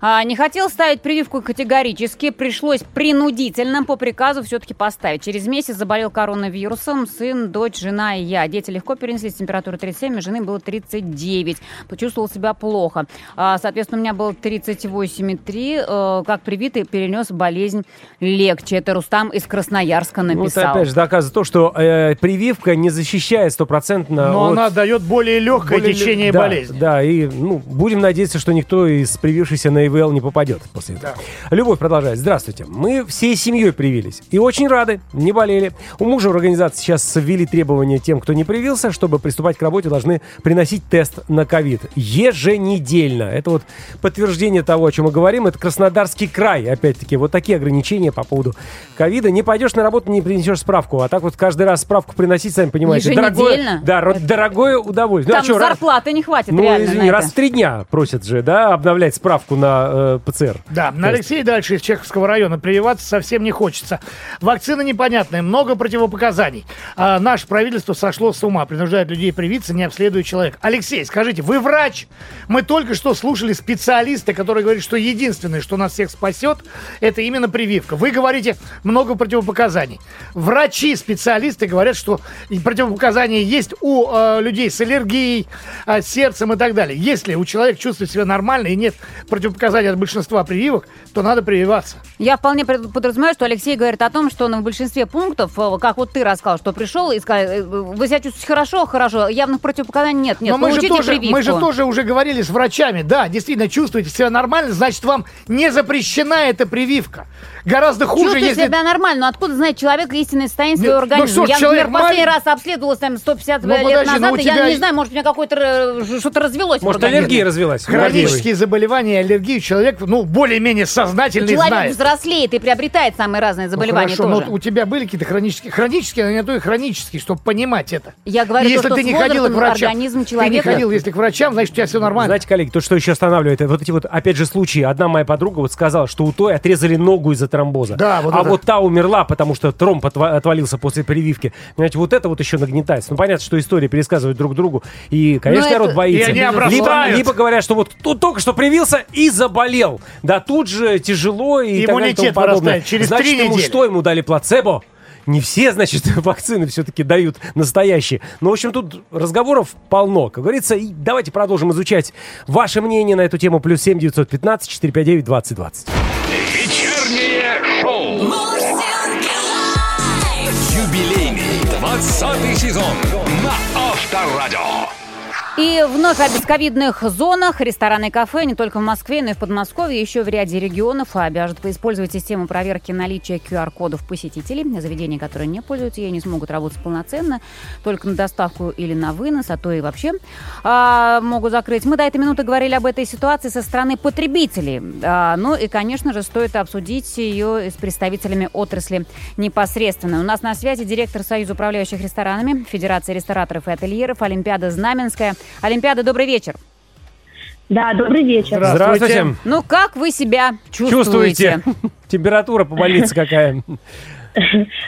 А, не хотел ставить прививку категорически, пришлось принудительно по приказу все-таки поставить. Через месяц заболел коронавирусом, сын, дочь, жена и я. Дети легко перенеслись, температура 37, у жены было 39. Почувствовал себя плохо. А, соответственно, у меня было 38,3. Э, как привитый, перенес болезнь легче. Это Рустам из Красноярска Ну, это написал. опять же доказывает то, что э, прививка не защищает стопроцентно Но от- она дает более легкое более- течение да, болезни. Да, и ну, будем надеяться, что никто из привившихся на ИВЛ не попадет после этого. Любовь продолжает. Здравствуйте. Мы всей семьей привились. И очень рады, не болели. У мужа в организации сейчас ввели требования тем, кто не привился, чтобы приступать к работе, должны приносить тест на ковид. Еженедельно. Это вот подтверждение того, о чем мы говорим. Это Краснодарский край. Опять-таки, вот такие ограничения по поводу ковида. Не пойдешь на работу, не принесешь справку. А так вот каждый раз справку приносить, сами понимаете. Дорогое, Еженедельно? да, ро- дорогое удовольствие. Ну, а Там чё, раз- зарплаты не хватит ну, реально извини, раз в три дня просят же, да, обновлять справку на э, ПЦР. Да, на Алексей дальше из Чеховского района прививаться совсем не хочется. Вакцина непонятная, много противопоказаний. А наше правительство сошло с ума, принуждает людей привиться, не обследуя человека. Алексей, скажите, вы врач? Мы только что слушали специалиста, который говорит, что единственное, что нас всех спасет, это именно прививка. Вы говорите много противопоказаний. Врачи, специалисты говорят, что противопоказания есть у э, людей с аллергией, э, сердцем и так далее. Если у человека чувствует себя нормально и нет противопоказаний от большинства прививок, то надо прививаться. Я вполне подразумеваю, что Алексей говорит о том, что на большинстве пунктов, э, как вот ты рассказал, что пришел и сказал, э, вы себя чувствуете хорошо, хорошо, явных противопоказаний нет, нет, Но мы же, тоже, прививку. мы же тоже уже говорили с врачами. Да, действительно, чувствуете себя нормально, значит, вам не запрещена эта прививка. Гораздо хуже, Чувствую если... себя нормально, но откуда знает человек истинное состояние Ну, своего ну организма? ж, я, человек например, последний малень- раз обследовалась там 150 Ну, лет подожди, ну, назад, и я не знаю, может, у меня какое-то э, что-то развелось. Может, аллергия развелась? Хронические заболевания и аллергии человек, ну, более-менее сознательный, Человек знает. взрослеет и приобретает самые разные Ну, заболевания хорошо, тоже. но у тебя были какие-то хронические, хронические, но не то и хронические, чтобы понимать это. Я говорю, если то, что ты с не ходила к врачам, организм ты не человека... ходил, если к врачам, значит, у тебя все нормально. Знаете, коллеги, то, что еще останавливает, вот эти вот, опять же, случаи. Одна моя подруга вот сказала, что у той отрезали ногу из-за тромбоза. Да, вот а это. вот та умерла, потому что тромб отва- отвалился после прививки. Понимаете, вот это вот еще нагнетается. Ну, понятно, что истории пересказывают друг другу. И, конечно, Ну, это- народ боится. И они либо, либо говорят, что вот тут только что привился и заболел. Да, тут же тяжело и так далее Иммунитет подобное. через Значит, три ему недели. что, ему дали плацебо? Не все, значит, вакцины все-таки дают настоящие. Но, в общем, тут разговоров полно. Как говорится, и давайте продолжим изучать ваше мнение на эту тему. Плюс семь девятьсот пятнадцать четыре пять девять двадцать двадцать. Вечернее шоу. Юбилейный 20 сезон на Авторадио. И вновь о бесковидных зонах. Рестораны и кафе не только в Москве, но и в Подмосковье, еще в ряде регионов обяжут поиспользовать систему проверки наличия QR-кодов посетителей. Заведения, которые не пользуются ей, не смогут работать полноценно, только на доставку или на вынос, а то и вообще а, могут закрыть. Мы до этой минуты говорили об этой ситуации со стороны потребителей. А, ну и, конечно же, стоит обсудить ее с представителями отрасли непосредственно. У нас на связи директор Союза управляющих ресторанами, Федерации рестораторов и ательеров, Олимпиада Знаменская. Олимпиада, добрый вечер. Да, добрый вечер. Здравствуйте. Ну, как вы себя чувствуете? Чувствуете? Температура по больнице какая?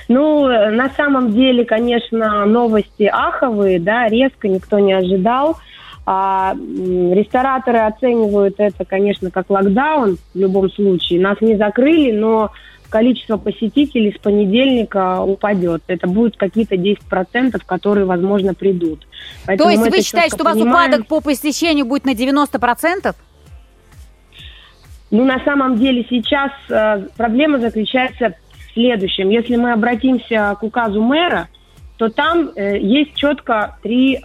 Ну, на самом деле, конечно, новости аховые, да, резко никто не ожидал. А, рестораторы оценивают это, конечно, как локдаун в любом случае. Нас не закрыли, но количество посетителей с понедельника упадет. Это будет какие-то 10%, которые, возможно, придут. То Поэтому есть мы вы считаете, что у вас понимаем. упадок по посещению будет на 90%? Ну, на самом деле сейчас э, проблема заключается в следующем. Если мы обратимся к указу мэра, то там э, есть четко три...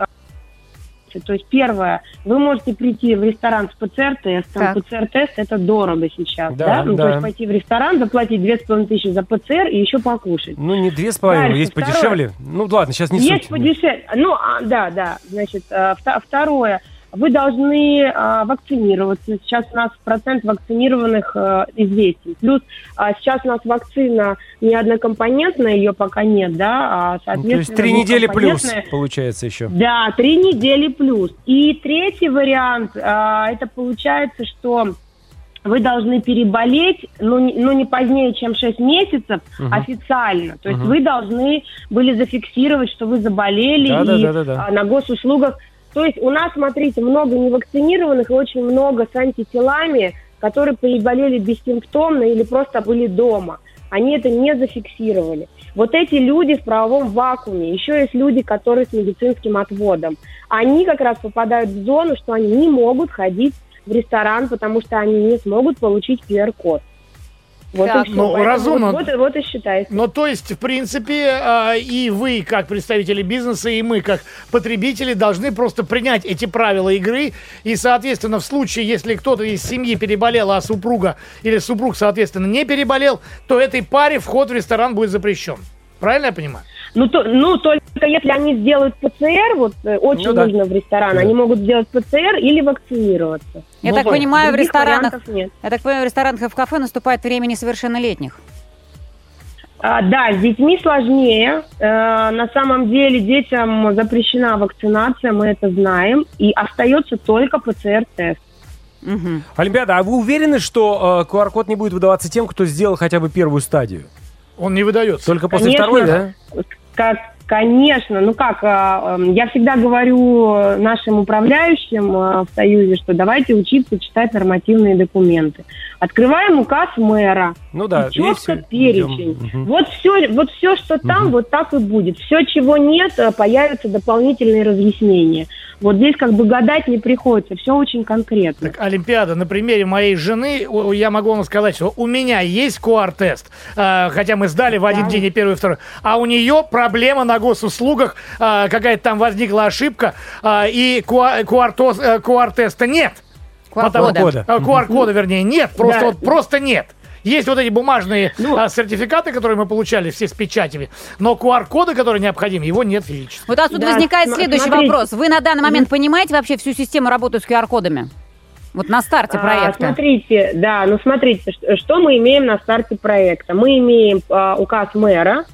э, то есть первое, вы можете прийти в ресторан с ПЦР-тестом. Так. ПЦР-тест это дорого сейчас, Да, да? Ну, да. то есть пойти в ресторан, заплатить 2500 за ПЦР и еще покушать. Ну, не две с половиной, Дальше, есть второе. подешевле. Ну, ладно, сейчас не Есть суть. подешевле. Ну, а, да, да. Значит, вто- второе. Вы должны а, вакцинироваться. Сейчас у нас процент вакцинированных э, известен. Плюс а, сейчас у нас вакцина не однокомпонентная, ее пока нет, да, а, Ну, соответственно... То есть три недели плюс, получается, еще. Да, три недели плюс. И третий вариант, а, это получается, что вы должны переболеть, ну, не- ну, не позднее, чем 6 месяцев Мгм. официально. То есть Мгм. вы должны были зафиксировать, что вы заболели и Да-да-да-да-да. а, на госуслугах. То есть у нас, смотрите, много невакцинированных и очень много с антителами, которые переболели бессимптомно или просто были дома. Они это не зафиксировали. Вот эти люди в правовом вакууме. Еще есть люди, которые с медицинским отводом. Они как раз попадают в зону, что они не могут ходить в ресторан, потому что они не смогут получить QR-код. Вот Так. и. Ну, Поэтому разумно. Вот, вот, вот и считается. Ну, то есть, в принципе, а, и вы, как представители бизнеса, и мы, как потребители, должны просто принять эти правила игры. И, соответственно, в случае, если кто-то из семьи переболел, а супруга или супруг, соответственно, не переболел, то этой паре вход в ресторан будет запрещен. Правильно я понимаю? Ну, то, ну, только если они сделают ПЦР, вот э, очень Ну да. нужно в ресторан, Да. они могут сделать ПЦР или вакцинироваться. Я Ну, так да. понимаю, в ресторанах... нет. Я так понимаю, в ресторанах и в кафе наступает время несовершеннолетних. А, да, с детьми сложнее. Э, на самом деле детям запрещена вакцинация, мы это знаем, и остается только ПЦР-тест. Мгм. Олимпиада, а вы уверены, что э, QR-код не будет выдаваться тем, кто сделал хотя бы первую стадию? Он не выдается. Только после Конечно. второй, да? Как, конечно, ну как, а, эм, я всегда говорю э, нашим управляющим э, в Союзе, что давайте учиться читать нормативные документы. Открываем указ мэра, Ну да, четко видите, перечень. идем. Мгм. Вот все, вот все, что там, вот так и будет. Все, чего нет, э, появятся дополнительные разъяснения. Вот здесь как бы гадать не приходится, все очень конкретно. Так, Олимпиада, на примере моей жены, я могу вам сказать, что у меня есть QR-тест, э, хотя мы сдали в один Да. день и первый, и второй, а у нее проблема на госуслугах, э, какая-то там возникла ошибка, и QR-теста нет. QR-кода. Кода. Э, QR-кода, вернее, нет, просто Да. вот просто нет. Есть вот эти бумажные Ну. а, сертификаты, которые мы получали все с печатями, но QR-кода, который необходим, его нет физически. Вот отсюда Да, возникает см- следующий смотрите. вопрос. Вы на данный момент понимаете вообще всю систему работы с QR-кодами? Вот на старте А, проекта. смотрите, да, ну смотрите, ш- что мы имеем на старте проекта. Мы имеем а, указ мэра,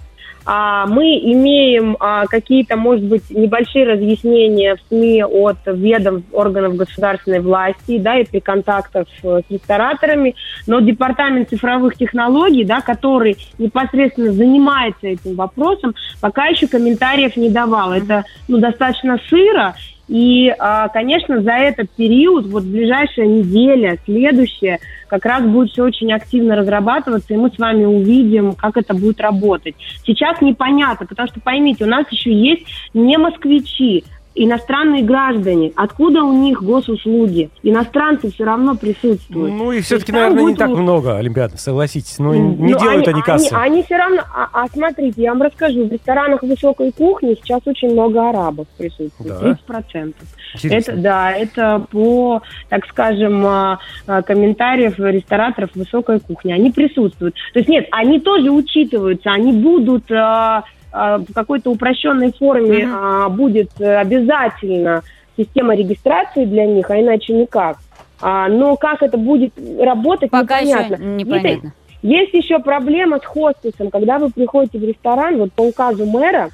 а, мы имеем а, какие-то, может быть, небольшие разъяснения в СМИ от ведомств органов государственной власти, да, и при контактах э, с рестораторами, но департамент цифровых технологий, да, который непосредственно занимается этим вопросом, пока еще комментариев не давал. Это, ну, достаточно сыро, и, а, конечно, за этот период, вот ближайшая неделя, следующая, как раз будет все очень активно разрабатываться, и мы с вами увидим, как это будет работать. Сейчас непонятно, потому что, поймите, у нас еще есть не москвичи, иностранные граждане. Откуда у них госуслуги? Иностранцы все равно присутствуют. Ну и все-таки, наверное, не будет так у- много олимпиадных, согласитесь. Ну, не ну, делают они, кассы. Они, все равно... А, а смотрите, я вам расскажу. В ресторанах высокой кухни сейчас очень много арабов присутствует. Да? 30%. Интересно. Это, да, это по, так скажем, а, а, комментариев рестораторов высокой кухни. Они присутствуют. То есть нет, они тоже учитываются, они будут а, в какой-то упрощенной форме а, будет э, обязательно система регистрации для них, а иначе никак. А, но как это будет работать, Пока еще непонятно. непонятно. Есть еще проблема с хостесом. Когда вы приходите в ресторан, вот по указу мэра,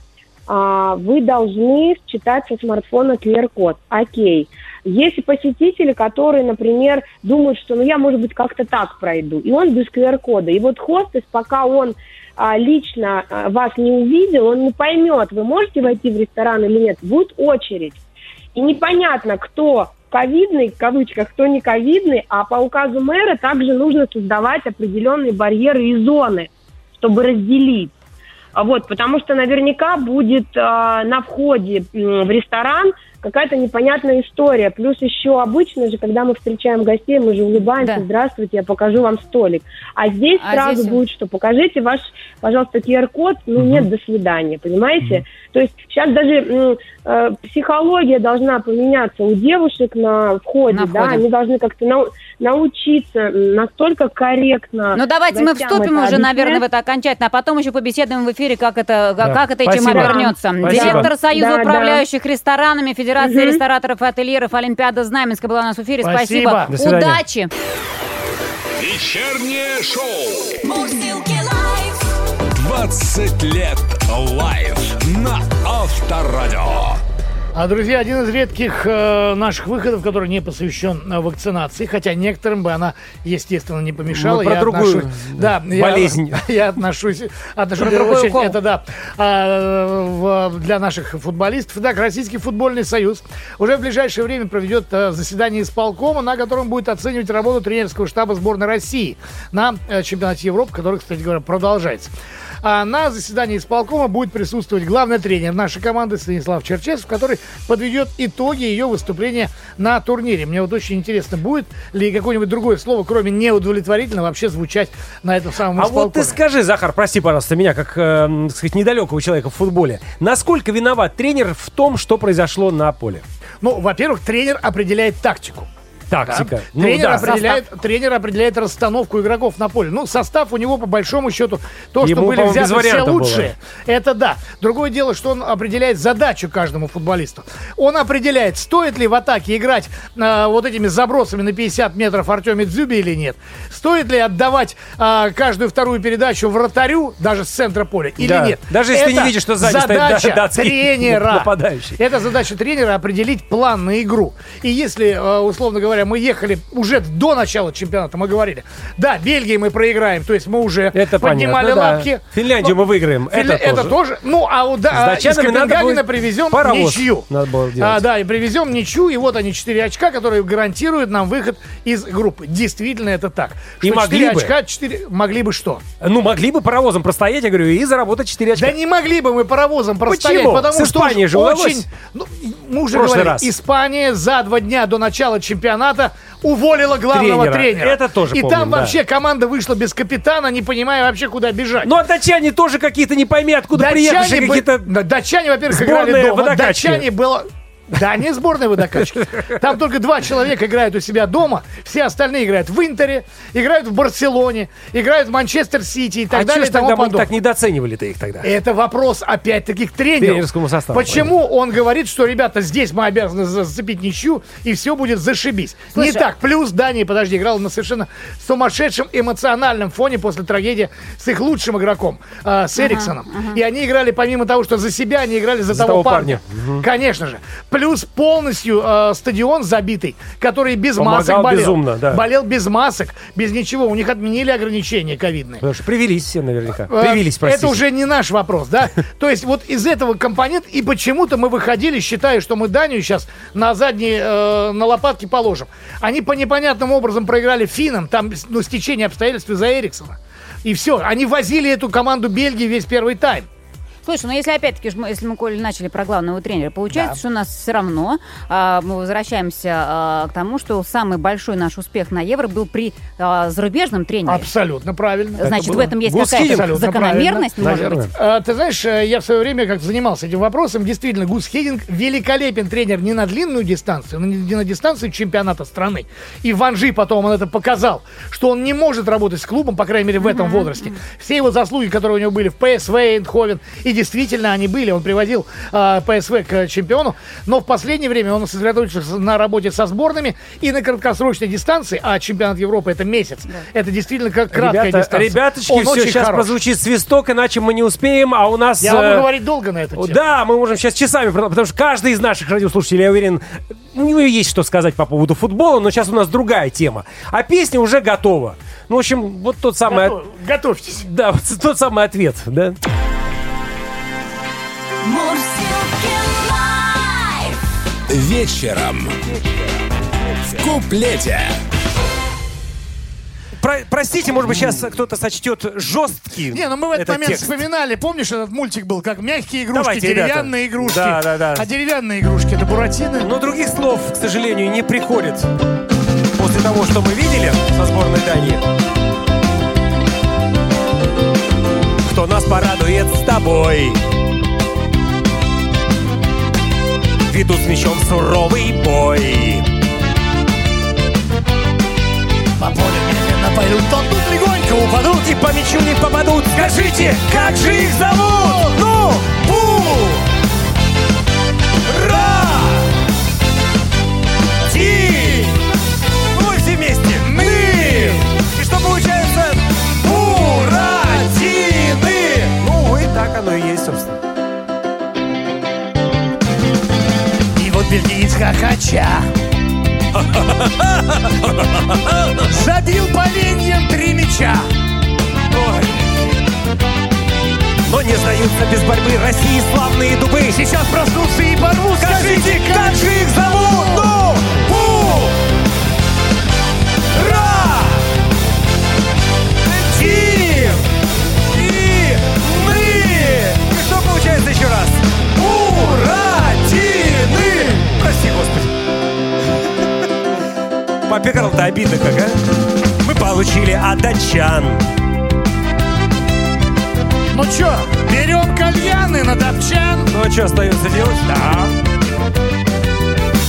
а, вы должны считать со смартфона QR-код. Окей. Есть посетители, которые, например, думают, что ну я, может быть, как-то так пройду. И он без QR-кода. И вот хостес, пока он а, лично а, вас не увидел, он не поймет, вы можете войти в ресторан или нет. Будет очередь. И непонятно, кто ковидный, в кавычках, кто не ковидный, а по указу мэра также нужно создавать определенные барьеры и зоны, чтобы разделить. А Вот, потому что наверняка будет а, на входе м, в ресторан какая-то непонятная история. Плюс еще обычно же, когда мы встречаем гостей, мы же улыбаемся, Да. здравствуйте, я покажу вам столик. А здесь А сразу здесь- будет, что покажите ваш, пожалуйста, QR-код, ну нет, до свидания, понимаете? То есть сейчас даже э, психология должна поменяться у девушек на входе, На да, входе. они должны как-то нау- научиться настолько корректно. Ну давайте мы вступим уже, наверное, в объяснять. это окончательно, а потом еще побеседуем в эфире, как это, Да. как это Спасибо. обернется. Спасибо. Директор Союза Да, управляющих ресторанами, Федерации Мгм. рестораторов и ательеров Олимпиада Знаменска была у нас в эфире. Спасибо. До свидания. Удачи. Вечернее шоу. Мурзилки Live. 20 лет Live на Авторадио. А, друзья, один из редких э, наших выходов, который не посвящен э, вакцинации, хотя некоторым бы она, естественно, не помешала. Мы про Я другую отношусь- да, я- болезнь. Я, отношусь, отношусь Про другой очередь, это да, а, в- для наших футболистов. Так, Российский футбольный союз уже в ближайшее время проведет э, заседание исполкома, на котором будет оценивать работу тренерского штаба сборной России на э, чемпионате Европы, который, кстати говоря, продолжается. А на заседании исполкома будет присутствовать главный тренер нашей команды Станислав Черчесов, который подведет итоги ее выступления на турнире. Мне вот очень интересно, будет ли какое-нибудь другое слово, кроме неудовлетворительно, вообще звучать на этом самом А исполкоме. вот ты скажи, Захар, прости, пожалуйста, меня, как, э, так сказать, недалекого человека в футболе. Насколько виноват тренер в том, что произошло на поле? Ну, во-первых, тренер определяет тактику. Тактика. Да. Ну тренер, да. определяет, тренер определяет расстановку игроков на поле. Ну, состав у него, по большому счету, то, что Ему, были по-моему, без взяты все вариантов было. лучшие, это да. Другое дело, что он определяет задачу каждому футболисту. Он определяет, стоит ли в атаке играть а, вот этими забросами на 50 метров Артеме Дзюбе или нет. Стоит ли отдавать а, каждую вторую передачу вратарю, даже с центра поля, или Да. нет. Даже если Это не видишь, что сзади стоит задача да- датский тренера. нападающий. Это задача тренера определить план на игру. И если, э, условно говоря, мы ехали уже до начала чемпионата, мы говорили, да, Бельгии мы проиграем, то есть мы уже Это поднимали понятно, да. лапки. Финляндию Но- мы выиграем, Финля- это тоже. Ну, а у- да, из Копенгагена привезем паровоз ничью. надо было делать. А, да, и привезем ничью, и вот они 4 очка, которые гарантируют нам выход из группы. Действительно, это так. И Что могли 4 бы. очка, 4... Могли бы что? Ну, могли бы паровозом простоять, я говорю, и заработать 4 очка. Да не могли бы мы паровозом простоять, Почему? потому С что Испанией уж же удалось. очень... Ну, мы уже говорили, раз. Испания за два дня до начала чемпионата уволила главного Тренера. тренера. Это тоже И помним, там да. вообще команда вышла без капитана, не понимая вообще, куда бежать. Ну, а датчане тоже какие-то не пойми, откуда приехавшие бы- какие-то... да, датчане, во-первых, играли дома. водокачки. Датчане было... Да, не сборная водокачки. Там только два человека играют у себя дома, все остальные играют в Интере, играют в Барселоне, играют в Манчестер Сити и так а далее. тому тогда мы подобное. так недооценивали-то их тогда? Это вопрос опять-таки к тренеру. Тренерскому составу, Почему он говорит, что, ребята, здесь мы обязаны за- зацепить ничью, и все будет зашибись? Не Слушай, так. Плюс Дания, подожди, играла на совершенно сумасшедшем эмоциональном фоне после трагедии с их лучшим игроком, э, с Эриксоном. И они играли, помимо того, что за себя, они играли за, За того, того парня. Конечно же. Плюс полностью э, стадион забитый, который без Помогал масок болел. безумно, да. Болел без масок, без ничего. У них отменили ограничения ковидные. Потому что привелись все наверняка. Э, Привились, простите. Это уже не наш вопрос, да? То есть вот из этого компонент, и почему-то мы выходили, считая, что мы Данию сейчас на задние, э, на лопатки положим. Они по непонятным образом проиграли финнам, там, ну, стечение обстоятельств из-за Эриксона. И все, они возили эту команду Бельгии весь первый тайм. Слушай, ну если опять-таки, если мы, Коля, начали про главного тренера, получается, что у нас все равно а, мы возвращаемся а, к тому, что самый большой наш успех на Евро был при а, зарубежном тренере. Абсолютно правильно. Значит, в этом есть какая-то закономерность, Абсолютно может правильно. быть. А, Ты знаешь, э, я в свое время как-то занимался этим вопросом. Действительно, Гус Хединг великолепен тренер не на длинную дистанцию, но не на дистанцию чемпионата страны. И в Анжи потом он это показал, что он не может работать с клубом, по крайней мере, в этом возрасте. Все его заслуги, которые у него были в ПСВ, Эйндховен, и действительно они были. Он приводил а, ПСВ к чемпиону. Но в последнее время он сосредоточился на работе со сборными и на краткосрочной дистанции, а чемпионат Европы это месяц. Это действительно как краткая Ребята, дистанция. ребяточки, Он все, очень сейчас хорош. прозвучит свисток, иначе мы не успеем, а у нас... Я могу э, говорить долго на эту тему. Да, мы можем сейчас часами, потому потому что каждый из наших радиослушателей, я уверен, у него есть что сказать по поводу футбола, но сейчас у нас другая тема. А песня уже готова. Ну, в общем, вот тот самый... Готов- Готовьтесь. Да, вот тот самый ответ, да? Вечером. В куплете. Про- простите, может быть, сейчас кто-то сочтет жесткий Не, ну мы в этот, момент текст. вспоминали, помнишь, этот мультик был, как мягкие игрушки, Давайте, ребята. деревянные игрушки. Да, да, да. А деревянные игрушки это буратины. Но других слов, к сожалению, не приходит после того, что мы видели со сборной Дании. Кто нас порадует с тобой? Ведут с мячом суровый бой. По полю медленно пойдут, толкнут легонько, упадут. И по мячу не попадут. Скажите, как же их зовут? Ну, хохоча Забил поленьем три мяча. Но не сдаются без борьбы России славные дубы. Сейчас проснутся и порвут. Скажите, как же их зовут? Ну! Бу! Ра! Ти! И мы! Что получается еще раз? Прости, Господи. Папе Карло-то обидно как, а? Мы получили от датчан. Ну чё, берем кальяны на топчан. Ну а что остается делать? Да.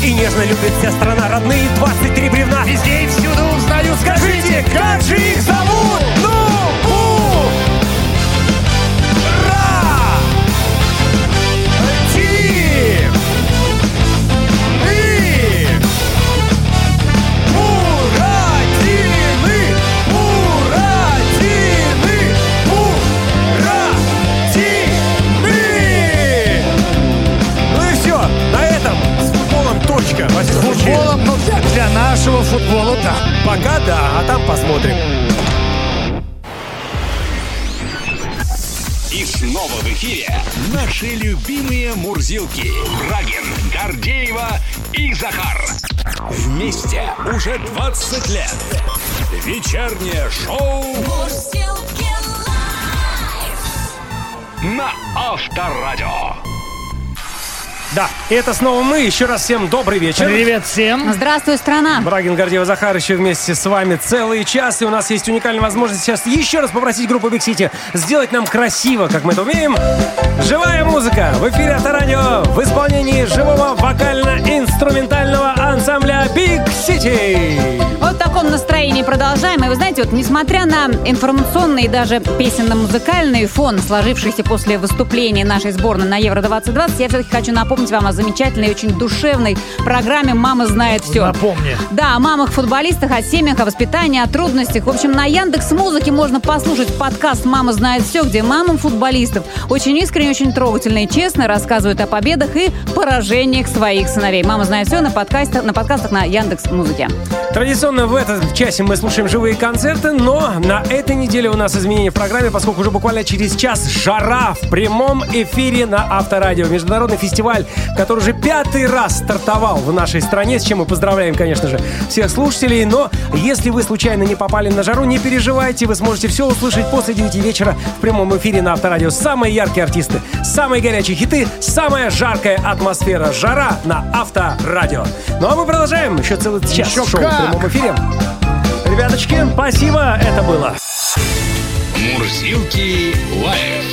И нежно любит вся страна родные 23 бревна. Везде и всюду узнаю. Скажите, как же их зовут? Ну, Футболом, ну для, для нашего футбола, да. Пока да, а там посмотрим. И снова в эфире наши любимые мурзилки. Брагин, Гордеева и Захар. Вместе уже 20 лет. Вечернее шоу Мурзилки лайф. на Авторадио. Да, и это снова мы. Еще раз всем добрый вечер. Привет всем. Здравствуй, страна. Брагин, Гордеева, Захар еще вместе с вами целый час. И у нас есть уникальная возможность сейчас еще раз попросить группу Big City сделать нам красиво, как мы это умеем. Живая музыка в эфире Авторадио в исполнении живого вокально-инструментального ансамбля Big City. Вот в таком настроении продолжаем. И вы знаете, вот несмотря на информационный и даже песенно-музыкальный фон, сложившийся после выступления нашей сборной на Евро-2020, я все-таки хочу напомнить вам о замечательной и очень душевной программе «Мама знает все». Напомни. Да, о мамах-футболистах, о семьях, о воспитании, о трудностях. В общем, на Яндекс Музыке можно послушать подкаст «Мама знает все», где мамам футболистов очень искренне, очень трогательно и честно рассказывают о победах и поражениях своих сыновей. «Мама знает все» на, подкастах, на подкастах на Яндекс Музыке. Традиционно в этом часе мы слушаем живые концерты, но на этой неделе у нас изменения в программе, поскольку уже буквально через час жара в прямом эфире на Авторадио. Международный фестиваль, который уже пятый раз стартовал в нашей стране, с чем мы поздравляем, конечно же, всех слушателей. Но если вы случайно не попали на жару, не переживайте, вы сможете все услышать после 9 вечера в прямом эфире на Авторадио. Самые яркие артисты, самые горячие хиты, самая жаркая атмосфера. Жара на Авторадио. Ну а мы продолжаем еще целый час Еще шоу как! в прямом эфире. Ребяточки, спасибо, это было. Мурзилки лайф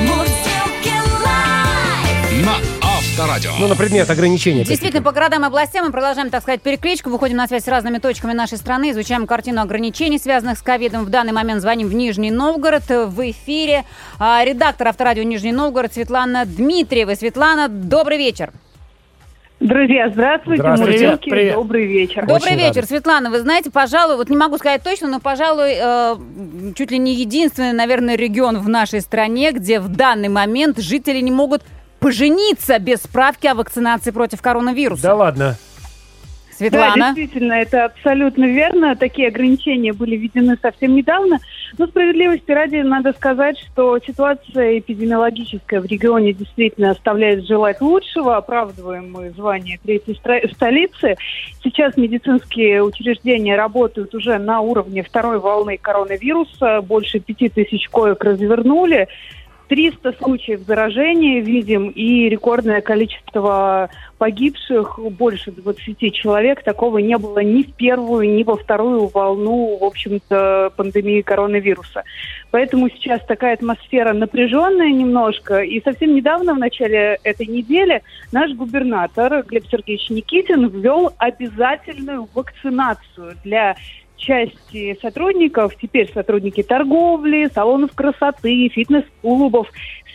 Мурзилки лайф. на Авторадио. Ну, на предмет ограничения. Действительно, по городам и областям мы продолжаем, так сказать, перекличку. Выходим на связь с разными точками нашей страны, изучаем картину ограничений, связанных с ковидом. В данный момент звоним в Нижний Новгород. В эфире а, редактор авторадио Нижний Новгород Светлана Дмитриева. Светлана, добрый вечер. Друзья, здравствуйте, Здравствуйте. Мурзилки, Привет. добрый вечер. Добрый Очень вечер, рады. Светлана. Вы знаете, пожалуй, вот не могу сказать точно, но, пожалуй, э, чуть ли не единственный, наверное, регион в нашей стране, где в данный момент жители не могут пожениться без справки о вакцинации против коронавируса. Да ладно. Светлана. Да, действительно, это абсолютно верно. Такие ограничения были введены совсем недавно. Но справедливости ради надо сказать, что ситуация эпидемиологическая в регионе действительно оставляет желать лучшего. Оправдываем мы звание третьей столицы. Сейчас медицинские учреждения работают уже на уровне второй волны коронавируса. Больше пяти тысяч коек развернули. 300 случаев заражения видим и рекордное количество погибших, больше 20 человек. Такого не было ни в первую, ни во вторую волну, в общем-то, пандемии коронавируса. Поэтому сейчас такая атмосфера напряженная немножко. И совсем недавно, в начале этой недели, наш губернатор Глеб Сергеевич Никитин ввел обязательную вакцинацию для части сотрудников, теперь сотрудники торговли, салонов красоты, фитнес-клубов,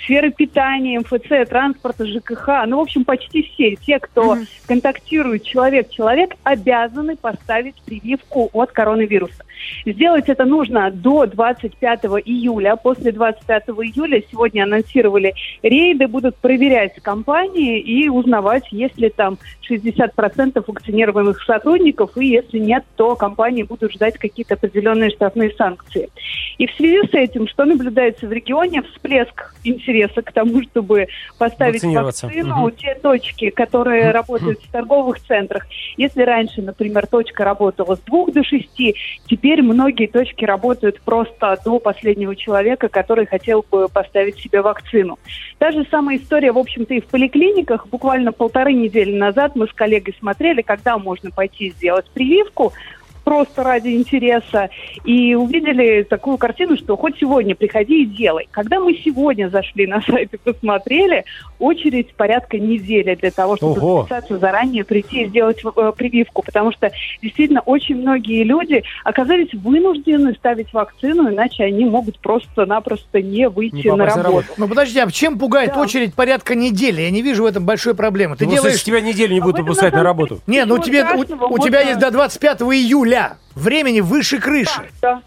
сферы питания, МФЦ, транспорта, ЖКХ, ну, в общем, почти все, те, кто контактирует человек-человек, обязаны поставить прививку от коронавируса. Сделать это нужно до 25 июля. После 25 июля сегодня анонсировали рейды, будут проверять компании и узнавать, есть ли там 60% вакцинированных сотрудников, и если нет, то компании будут ждать какие-то определенные штрафные санкции. И в связи с этим, что наблюдается в регионе, всплеск интереса к тому, чтобы поставить вакцину, Мгм. те точки, которые работают в торговых центрах. Если раньше, например, точка работала с двух до шести, теперь многие точки работают просто до последнего человека, который хотел бы поставить себе вакцину. Та же самая история, в общем-то, и в поликлиниках. Буквально полторы недели назад мы с коллегой смотрели, когда можно пойти сделать прививку просто ради интереса, и увидели такую картину, что хоть сегодня приходи и делай. Когда мы сегодня зашли на сайт и посмотрели, очередь порядка недели для того, чтобы Ого. записаться заранее, прийти и сделать э, прививку, потому что действительно очень многие люди оказались вынуждены ставить вакцину, иначе они могут просто-напросто не выйти Не на работу. работу. Ну подожди, а чем пугает Да. очередь порядка недели? Я не вижу в этом большой проблемы. Ты Ну, делаешь... если тебя неделю не А будут этом, выпускать на работу. Не, ну тебе, у, у тебя есть до 25 июля. Времени выше крыши. Да. Да,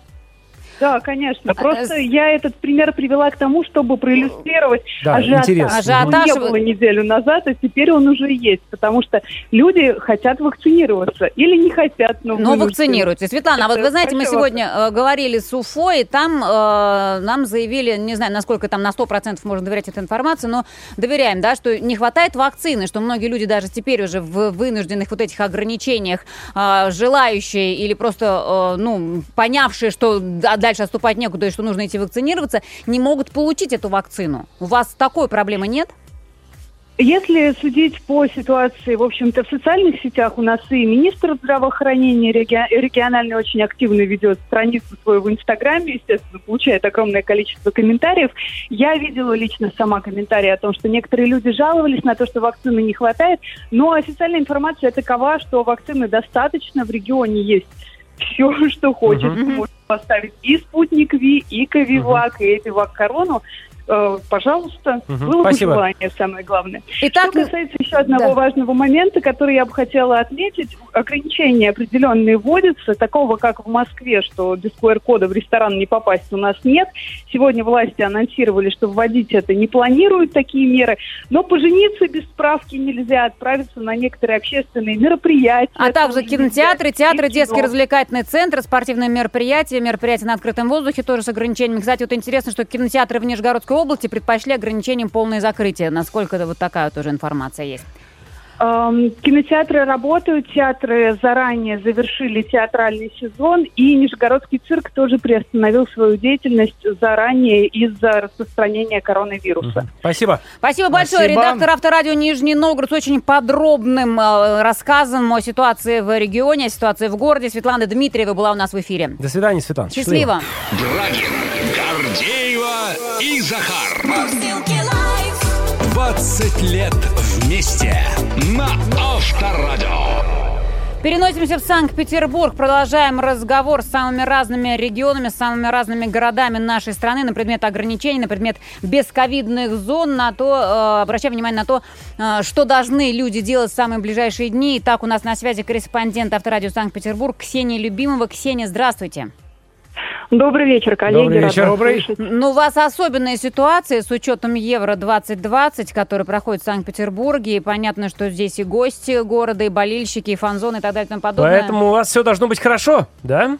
конечно. А, Просто я этот пример привела к тому, чтобы проиллюстрировать Да, ажиотаж. интересно. Ажиотаж, Его не было неделю назад, а теперь он уже есть, потому что люди хотят вакцинироваться или не хотят, но Но вакцинируйте. Светлана, а вот вы знаете, мы сегодня э, говорили с Уфо, и там э, нам заявили, не знаю, насколько там на 100% можно доверять этой информации, но доверяем, да, что не хватает вакцины, что многие люди даже теперь уже в вынужденных вот этих ограничениях, э, желающие или просто, э, ну, понявшие, что да- дальше отступать некуда и что нужно идти вакцинироваться, не могут получить эту вакцину. У вас такой проблемы нет? Если судить по ситуации, в общем-то, в социальных сетях, у нас и министр здравоохранения реги- региональный очень активно ведет страницу свою в Инстаграме, естественно, получает огромное количество комментариев. Я видела лично сама комментарии о том, что некоторые люди жаловались на то, что вакцины не хватает, но официальная информация такова, что вакцины достаточно, в регионе есть все, что хочешь. Мгм. Можно поставить и спутник Ви, и Ковивак, и Эпивак Корону. Э, пожалуйста, было бы Спасибо. желание, самое главное. Итак, Что касается еще одного да. важного момента, который я бы хотела отметить, ограничения определенные вводятся, такого как в Москве, что без QR-кода в ресторан не попасть у нас нет. Сегодня власти анонсировали, что вводить это не планируют такие меры, но пожениться без справки нельзя, отправиться на некоторые общественные мероприятия. А также кинотеатры, нельзя. театры, детские развлекательные центры, спортивные мероприятия, мероприятия на открытом воздухе тоже с ограничениями. Кстати, вот интересно, что кинотеатры в Нижегородской области предпочли ограничением полное закрытие. Насколько это вот такая тоже информация есть? Эм, Кинотеатры работают, театры заранее завершили театральный сезон, и Нижегородский цирк тоже приостановил свою деятельность заранее из-за распространения коронавируса. Спасибо. Спасибо большое. Спасибо. Редактор Авторадио Нижний Новгород с очень подробным э, рассказом о ситуации в регионе, о ситуации в городе. Светлана Дмитриева была у нас в эфире. До свидания, Светлана. Счастливо. Брагин, Гордеева и Захар. Мурзилки лайф. 20 лет вместе на Авторадио. Переносимся в Санкт-Петербург. Продолжаем разговор с самыми разными регионами, с самыми разными городами нашей страны на предмет ограничений, на предмет бесковидных зон, на то, э, обращаем внимание на то, э, что должны люди делать в самые ближайшие дни. Итак, у нас на связи корреспондент Авторадио Санкт-Петербург Ксения Любимова. Ксения, здравствуйте. Добрый вечер, коллеги. Добрый вечер. Добрый. Ну, у вас особенная ситуация с учетом Евро-2020, который проходит в Санкт-Петербурге. И понятно, что здесь и гости города, и болельщики, и фан-зоны, и так далее, и тому подобное. Поэтому у вас все должно быть хорошо, да?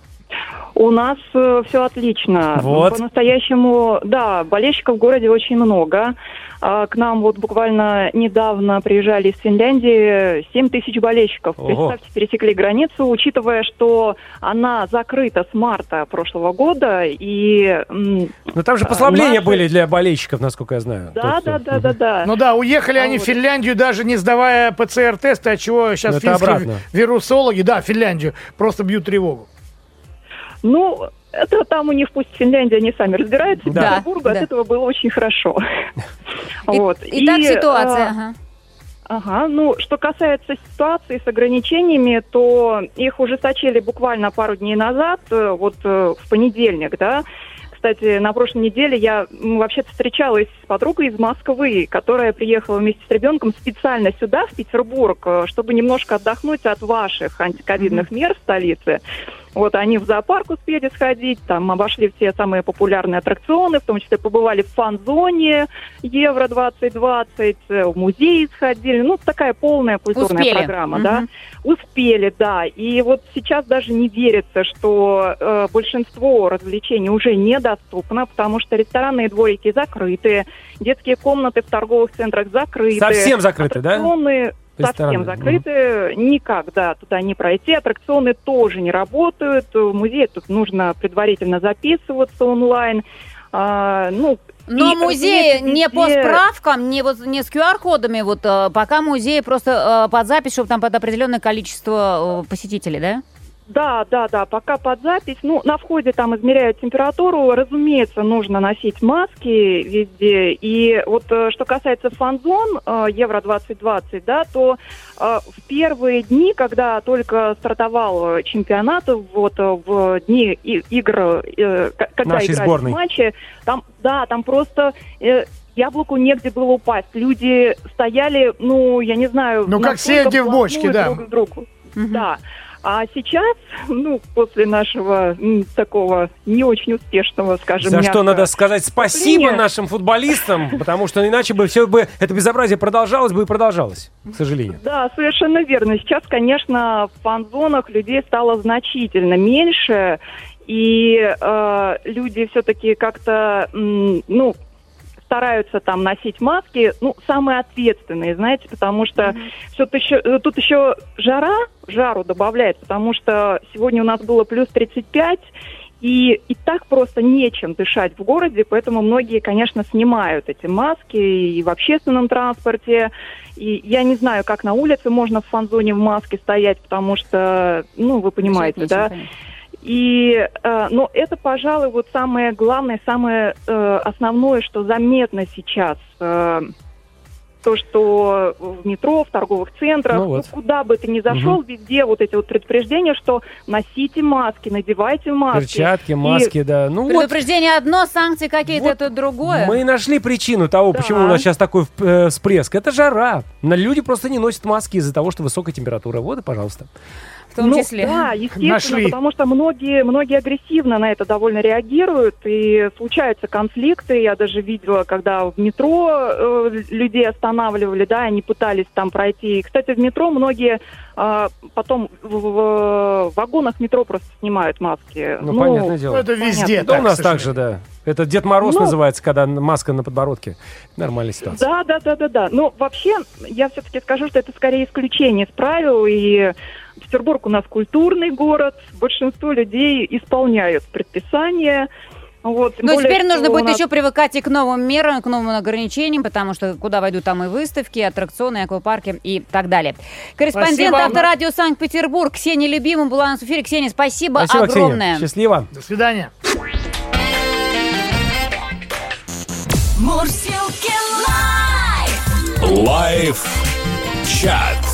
У нас все отлично. Вот. По-настоящему, да, болельщиков в городе очень много. А, К нам вот буквально недавно приезжали из Финляндии 7 тысяч болельщиков. Ого. Представьте, пересекли границу, учитывая, что она закрыта с марта прошлого года. И Но там же послабления Наши- были для болельщиков, насколько я знаю. да, Тот, да, да, да, да. Ну да, уехали А они в вот- Финляндию, даже не сдавая ПЦР-тесты, от чего сейчас Ну, это финские обратно. вирусологи, да, Финляндию, просто бьют тревогу. Ну, это там у них пусть Финляндия они сами разбираются. Да, Петербургу от да. этого было очень хорошо. Вот. И, ситуация. а, ага. Ага, ну, что касается ситуации с ограничениями, то их ужесточили буквально пару дней назад, э, вот э, в понедельник, да. Кстати, на прошлой неделе я вообще-то встречалась с подругой из Москвы, которая приехала вместе с ребенком специально сюда, в Петербург, э, чтобы немножко отдохнуть от ваших антиковидных мер в столице. Вот они в зоопарк успели сходить, там обошли все самые популярные аттракционы, в том числе побывали в фан-зоне Евро 2020, э, в музей сходили. Ну, такая полная культурная Успели. программа, Мгм. да. Успели, да. И вот сейчас даже не верится, что э, большинство развлечений уже недоступно, потому что ресторанные дворики закрыты, детские комнаты в торговых центрах закрыты. Совсем закрыты, да? Аттракционы совсем Рестораны, закрыты, никак, да, туда не пройти. Аттракционы тоже не работают. В музее тут нужно предварительно записываться онлайн. А, ну, Но и, музеи разумеется, не по везде- справкам, не, вот, не с QR-кодами, вот э, пока музеи просто э, под запись, чтобы там под определенное количество э, посетителей, да? Да, да, да, пока под запись. Ну, на входе там измеряют температуру. Разумеется, нужно носить маски везде. И вот э, что касается фан-зон э, Евро-2020, да, то э, в первые дни, когда только стартовал чемпионат, вот в дни и- игр, когда Нашей играли сборной. матчи, там, да, там просто... Яблоку негде было упасть. Люди стояли, ну, я не знаю... Ну, как сельди в бочке, да. Друг к другу. Мгм. Да. А сейчас, ну, после нашего м, такого не очень успешного, скажем, За что надо сказать спасибо нашим футболистам, потому что иначе бы все бы это безобразие продолжалось бы и продолжалось, к сожалению. Да, совершенно верно. Сейчас, конечно, в фан-зонах людей стало значительно меньше, и э, люди все-таки как-то, ну, стараются там носить маски, ну, самые ответственные, знаете, потому что всё тут еще, э, тут еще жара, жару добавляет, потому что сегодня у нас было плюс 35, И, и так просто нечем дышать в городе, поэтому многие, конечно, снимают эти маски и в общественном транспорте. И я не знаю, как на улице можно в фан-зоне в маске стоять, потому что, ну, вы понимаете, Дышать да. нечем. И, э, но это, пожалуй, вот самое главное, самое э, основное, что заметно сейчас. э, то, что в метро, в торговых центрах, Ну вот. ну, куда бы ты ни зашел, везде вот эти вот предупреждения, что носите маски, надевайте маски. Перчатки, И- маски, да. Ну вот, Предупреждение одно, санкции какие-то Вот это другое. мы нашли причину того, Да. почему у нас сейчас такой э, всплеск. Это жара. На- Люди просто не носят маски из-за того, что высокая температура. Вот и пожалуйста. В том Ну, числе. Да, естественно, Нашли. потому что многие, многие агрессивно на это довольно реагируют, и случаются конфликты. Я даже видела, когда в метро э, людей останавливали, да, они пытались там пройти. И, кстати, в метро многие а, потом в, в вагонах метро просто снимают маски. Ну, понятное дело. Ну, это везде Да, так, у нас так же, да. Это Дед Мороз Ну- называется, когда маска на подбородке. Нормальная ситуация. Да, да, да, да, да. Но вообще, я все-таки скажу, что это скорее исключение из правил. И Петербург у нас культурный город. Большинство людей исполняют предписания. Вот, Но более, Ну, теперь нужно будет нас- еще привыкать и к новым мерам, к новым ограничениям, потому что куда войдут там и выставки, и аттракционы, и аквапарки и так далее. Корреспондент Спасибо. Авторадио Санкт-Петербург Ксения Любимым была у нас в эфире. Ксения, спасибо, Спасибо, огромное. Ксения. Счастливо. До свидания. Мурзилки Live. Live чат.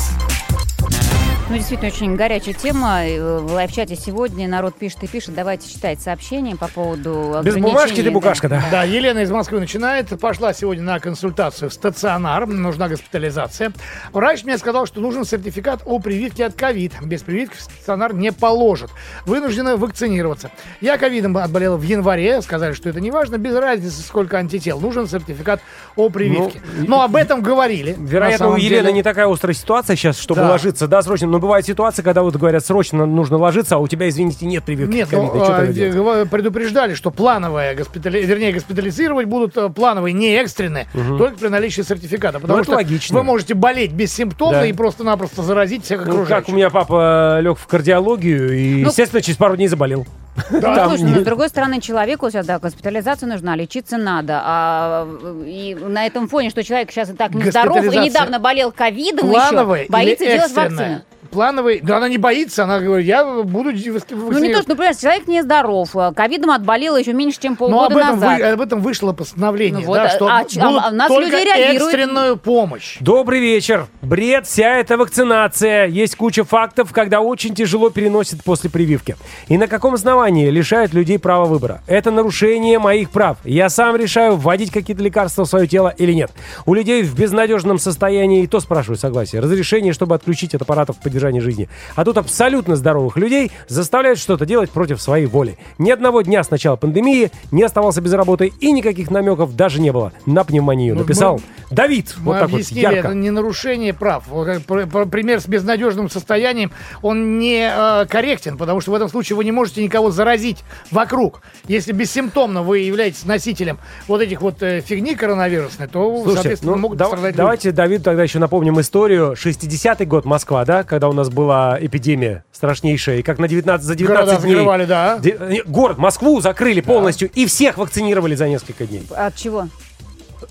Ну, действительно, очень горячая тема. Э, В live -чате сегодня народ пишет и пишет. Давайте читать сообщения по поводу Без бумажки ты букашка, да. Да, Елена из Москвы начинает. Пошла сегодня на консультацию в стационар. Нужна госпитализация. Врач мне сказал, что нужен сертификат о прививке от ковид. Без прививки в стационар не положат. Вынуждена вакцинироваться. Я ковидом отболела в январе. Сказали, что это не важно. Без разницы, сколько антител. Нужен сертификат о прививке. Ну, Но об этом говорили. Вероятно, у Елены деле. не такая острая ситуация сейчас, чтобы Да. ложиться, да, срочно. Но бывают ситуации, когда вот говорят, срочно нужно ложиться, а у тебя, извините, нет прививки. Нет, ну, а, делать? предупреждали, что плановое, госпитали... вернее, госпитализировать будут э, плановые, не экстренные, только при наличии сертификата. Потому Ну, это что логично. вы можете болеть бессимптомно Да. и просто-напросто заразить всех Ну, как окружающих. у меня папа лег в кардиологию и, Ну, естественно, через пару дней заболел. Ну, Там слушай, ну, с другой стороны, человеку сейчас, да, госпитализация нужна, лечиться надо. А э, и на этом фоне, что человек сейчас и так нездоров, и недавно болел ковидом еще, боится делать вакцину. Плановый, да она не боится, она говорит, я буду Ну, не то, что, например, человек нездоров, а ковидом отболел еще меньше, чем Но полгода об этом, назад. вы- об этом вышло постановление, Ну вот, да, что а ч- будут а у нас только люди реагируют. экстренную помощь. Добрый вечер. Бред, вся эта вакцинация. Есть куча фактов, когда очень тяжело переносят после прививки. И на каком основании лишают людей права выбора? Это нарушение моих прав. Я сам решаю, вводить какие-то лекарства в свое тело или нет. У людей в безнадежном состоянии и то спрашиваю согласие. Разрешение, чтобы отключить от аппаратов поддержания жизни. А тут абсолютно здоровых людей заставляют что-то делать против своей воли. Ни одного дня с начала пандемии не оставался без работы и никаких намеков даже не было на пневмонию. Написал мы- Давид. Мы Вот так вот ярко. это не нарушение прав. Пример с безнадежным состоянием, он не э, корректен, потому что в этом случае вы не можете никого заразить вокруг. Если бессимптомно вы являетесь носителем вот этих вот э, фигни коронавирусной, то, Слушайте, соответственно, ну, могут дав- страдать люди. давайте, Давид, тогда еще напомним историю. 60-й год Москва, да, когда у нас была эпидемия страшнейшая, и как на 19, за 19 Города дней... закрывали, да. Де- э, город, Москву закрыли полностью, и всех вакцинировали за несколько дней. От чего?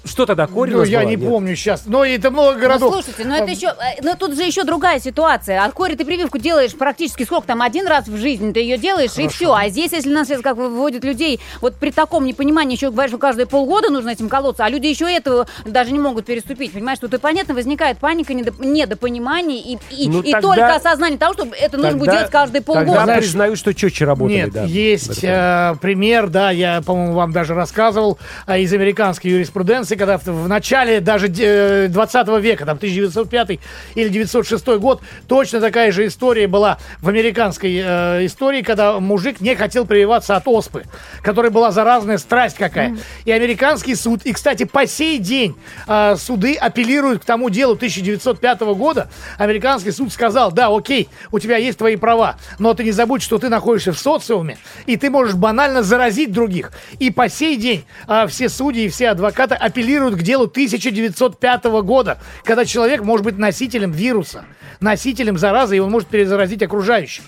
Что тогда, корь у Ну, я была? не Нет? помню сейчас. Но это много Ну, городов. слушайте, ну это еще, э, ну тут же еще другая ситуация. От кори ты прививку делаешь практически сколько там, один раз в жизни ты ее делаешь, и все. А здесь, если нас сейчас как выводят людей, вот при таком непонимании еще говоришь, что каждые полгода нужно этим колоться, а люди еще этого даже не могут переступить. Понимаешь, тут и понятно, возникает паника, недоп- недопонимание и, и, Ну, и тогда- только осознание того, что это нужно будет Тогда- делать каждые Тогда полгода. признаю, что четче работали, Нет, да. есть э, пример, да, я, по-моему, вам даже рассказывал а, из американской юриспруденции, когда в, начале даже де- 20 века, там 1905 или 906 год, точно такая же история была в американской э, истории, когда мужик не хотел прививаться от оспы, которая была заразная страсть какая. И американский суд, и, кстати, по сей день э, суды апеллируют к тому делу 1905 года. Американский суд сказал, да, окей, у тебя есть твои права, но ты не забудь, что ты находишься в социуме, и ты можешь банально заразить других. И по сей день а, все судьи и все адвокаты апеллируют к делу 1905 года, когда человек может быть носителем вируса, носителем заразы, и он может перезаразить окружающих.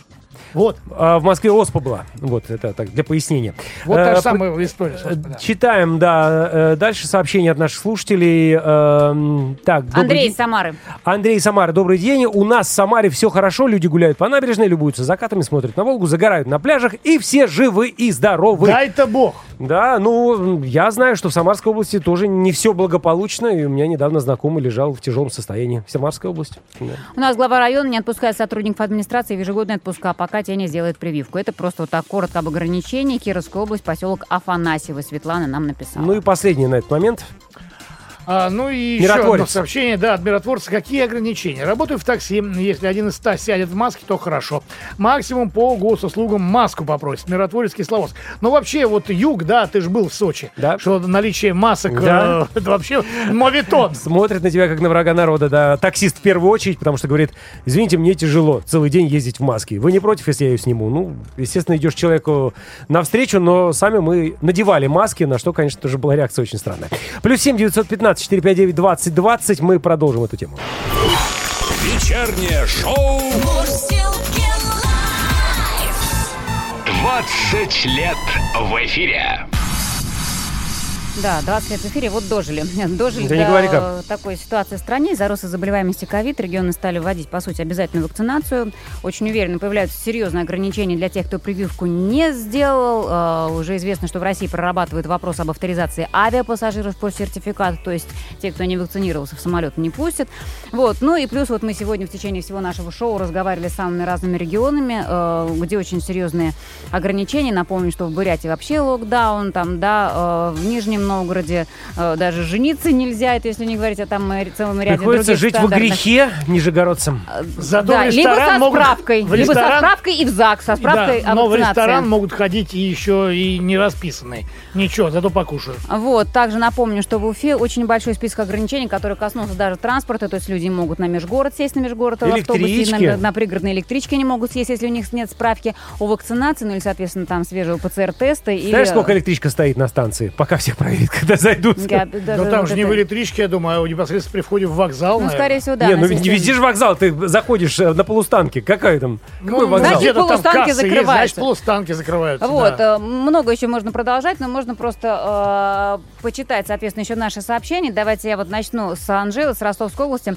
Вот. А в Москве оспа была. Вот, это так, для пояснения. Вот та же по- самая история. э, собственно, да. Читаем, да, э, дальше сообщения от наших слушателей. Эм, Так, Андрей день. Самары. Андрей Самары, добрый день. У нас в Самаре все хорошо, люди гуляют по набережной, любуются закатами, смотрят на Волгу, загорают на пляжах, и все живы и здоровы. Дай-то бог. Да, ну, я знаю, что в Самарской области тоже не все благополучно, и у меня недавно знакомый лежал в тяжелом состоянии. Самарская область. Да. У нас глава района не отпускает сотрудников администрации в ежегодные отпуска, пока те не сделают прививку. Это просто вот так коротко об ограничении. Кировская область, поселок Афанасьево. Светлана нам написала. Ну и последний на этот момент. А, ну и еще одно сообщение, да, от миротворца. Какие ограничения? Работаю в такси. Если один из ста сядет в маске, то хорошо. Максимум по госуслугам маску попросит. Миротворец Кисловодск. Ну вообще, вот юг, да, ты же был в Сочи. Да. Что наличие масок, Да. э, это вообще мовитон. Смотрит на тебя как на врага народа, да. Таксист в первую очередь, потому что говорит, извините, мне тяжело целый день ездить в маске. Вы не против, если я ее сниму? Ну, естественно, идешь человеку навстречу, но сами мы надевали маски, на что, конечно, тоже была реакция очень странная. Плюс семь девятьсот пятнадцать четыре пять девять двадцать двадцать. Мы продолжим эту тему. Вечернее шоу Мурзилки лайф. 20 лет в эфире. Да, 20 лет в эфире, вот дожили. Дожили Да не до говори как. такой ситуации в стране. Из-за роста заболеваемости ковид регионы стали вводить, по сути, обязательную вакцинацию. Очень уверенно появляются серьезные ограничения для тех, кто прививку не сделал. Э, Уже известно, что в России прорабатывают вопрос об авторизации авиапассажиров по сертификату, то есть те, кто не вакцинировался, в самолет не пустят. Вот. Ну и плюс вот мы сегодня в течение всего нашего шоу разговаривали с самыми разными регионами, э, где очень серьезные ограничения. Напомню, что в Бурятии вообще локдаун, там, да, э, в Нижнем Новгороде э, даже жениться нельзя, это если не говорить о там э, целом ряде Приходится жить в грехе нижегородцам. Зато да, в либо со могут- справкой, в либо со ресторан- справкой и в ЗАГС, со справкой Да, но в ресторан могут ходить и еще и не расписанные. Ничего, зато покушают. Вот, также напомню, что в Уфе очень большой список ограничений, который коснулся даже транспорта, то есть люди могут на межгород сесть на межгород автобусе, Электрички. на, на пригородные электрички не могут съесть, если у них нет справки о вакцинации, ну или, соответственно, там свежего ПЦР-теста. Знаешь, сколько электричка стоит на станции, пока всех проверит, когда зайдут? Я даже Но там вот же не это- в электричке, я думаю, а непосредственно при входе в вокзал. Ну, наверное. скорее всего, да. не, ну ведь не везде же вокзал, ты заходишь э, на полустанке. Какая там? Какой Ну, вокзал? Значит, там полустанки кассы есть, значит, закрываются. полустанки закрываются. Вот, да. э, много еще можно продолжать, но можно просто э, почитать, соответственно, еще наши сообщения. Давайте я вот начну с Анжелы, с Ростовской области.